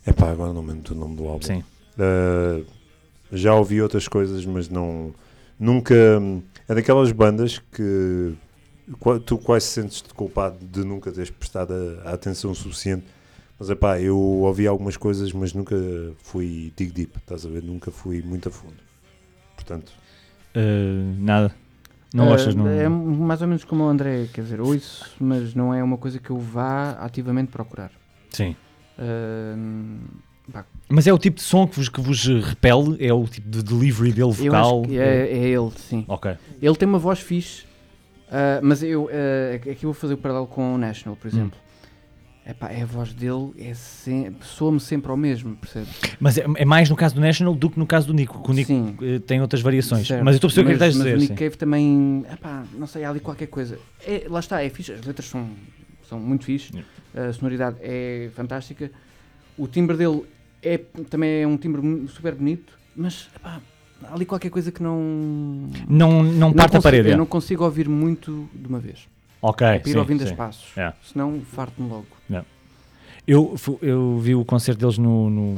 Epá, agora não me lembro do nome do álbum. Sim. Uh, já ouvi outras coisas, mas não. Nunca. É daquelas bandas que tu quase sentes-te culpado de nunca teres prestado a, a atenção suficiente. Mas epá, eu ouvi algumas coisas, mas nunca fui dig deep, estás a ver? Nunca fui muito a fundo. Portanto, Uh, nada. Não Ah, gostas? Não... É mais ou menos como o André, quer dizer, ouço, mas não é uma coisa que eu vá ativamente procurar. Sim. Pá, Mas é o tipo de som que vos, que vos repele? É o tipo de delivery dele eu vocal? acho que é, é ele, sim. Ok. Ele tem uma voz fixe, ah, mas eu ah, aqui eu vou fazer o paralelo com o National, por exemplo. Epá, é a voz dele, é sem- soa-me sempre ao mesmo, percebes? Mas é, é mais no caso do National do que no caso do Nico, que o Nico Sim. eh, tem outras variações. Certo. Mas eu estou a perceber o que é Mas- estás a mas dizer. o sim. Nick Cave também, epá, não sei, há ali qualquer coisa. É, lá está, é fixe, as letras são, são muito fixe, a sonoridade é fantástica, o timbre dele é, também é um timbre super bonito, mas epá, há ali qualquer coisa que não. Não, não parte a consigo- parede. Eu é. não consigo ouvir muito de uma vez. Ok. É para ir sim, ouvindo a sim. espaços, É. senão farto-me logo. Eu, eu vi o concerto deles no. no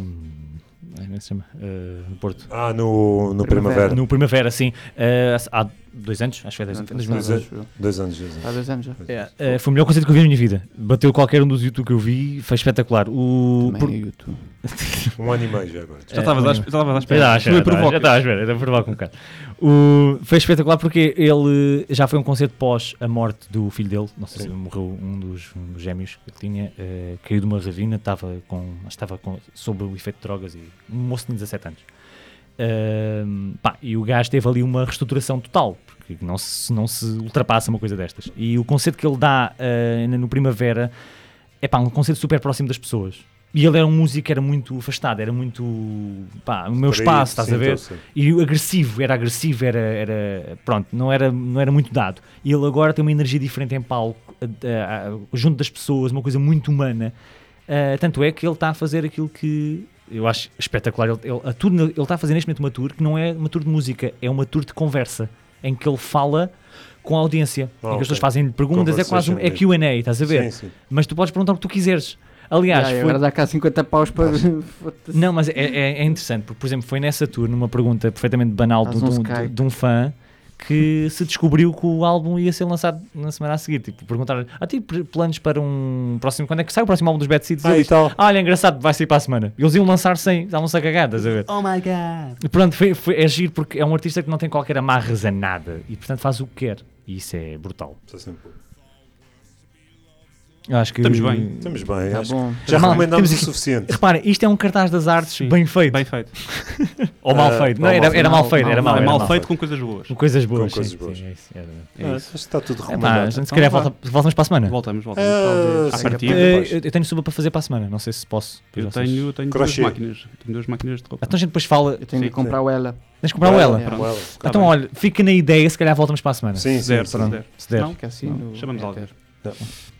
como é que se chama? Eh, no Porto. ah, no, no Primavera. Primavera. No Primavera, sim. Eh, há dois anos, acho que foi dois, Não, dois anos. Dois anos, dois anos. Há dois anos já. É, eh, foi o melhor concerto que eu vi na minha vida. Bateu qualquer um dos YouTube que eu vi, foi espetacular. O, Também por- é YouTube. [laughs] Um ano e meio já agora. Já estavas É, à esp- já estavas à espera. Já Não estava à espera, já estava à espera, era provocar um bocado. O, foi espetacular porque ele já foi um concerto pós a morte do filho dele, não sei se morreu um dos, um dos gêmeos que ele tinha, eh, caiu de uma ravina, estava, com, acho que estava com, sob o efeito de drogas e um moço de 17 anos. Pá, e o gajo teve ali uma reestruturação total, porque não se, não se ultrapassa uma coisa destas. E o concerto que ele dá eh, no Primavera é pá, um concerto super próximo das pessoas. E ele era um músico que era muito afastado, era muito pá, o meu espaço, estás a ver? ser. E agressivo, era agressivo, era, era pronto, não era, não era muito dado. E ele agora tem uma energia diferente em palco, junto das pessoas, uma coisa muito humana. Ah, tanto é que ele está a fazer aquilo que eu acho espetacular. Ele, ele, a tour, ele está a fazer neste momento uma tour que não é uma tour de música, é uma tour de conversa, em que ele fala com a audiência, em que ok. as pessoas fazem perguntas, é quase um, é Conversation QA, estás a ver? Sim, sim. Mas tu podes perguntar o que tu quiseres. Aliás, foi- agora dá cá 50 paus para. não, mas é, é- é interessante, porque, por exemplo, foi nessa tour, numa pergunta perfeitamente banal de, um de de um fã, que se descobriu que o álbum ia ser lançado na semana a seguir. Tipo, perguntaram, ah, tem pr- planos para um próximo, quando é que sai o próximo álbum dos Bad Seeds? Ah, e tal. ah, olha, engraçado, vai sair para a semana. Eles iam lançar sem, estavam-se a cagar, estás a ver? Oh my god. E pronto, foi, foi, é giro porque é um artista que não tem qualquer amarras a nada e, portanto, faz o que quer. E isso é brutal. Está sempre- Eu acho que... Estamos bem. Estamos bem, Tá acho bom. que já recomendámos temos o suficiente. Repara, isto é um cartaz das artes Sim. bem feito. Bem feito. [laughs] Ou mal Ah, feito. Não, era, mal era feito. mal feito, era Mal- mal, é era mal mal feito com coisas boas. Com coisas boas. Com coisas sim, boas. sim, é isso, era- É Ah, isso. que está tudo É pá, recomendado. a gente se calhar volta, voltamos para a semana. Voltamos, voltamos. Ah, À sim, partida. eu, eu tenho suba para fazer para a semana, não sei se posso. Eu tenho, tenho duas máquinas. Tenho duas máquinas de roupa. Então a gente depois fala. Eu tenho Sim, de comprar o ela. Tens de comprar o ela. É. Então olha, fica na ideia, se calhar voltamos para a semana. Sim, Zero, se der. Não? Assim no chamamos éter. alguém.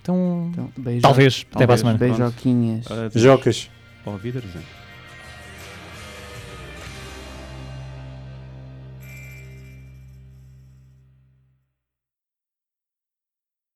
Então, Então, beijo. talvez, até para a Talvez. semana. Beijoquinhas. Jocas. Ao Wiedersehen.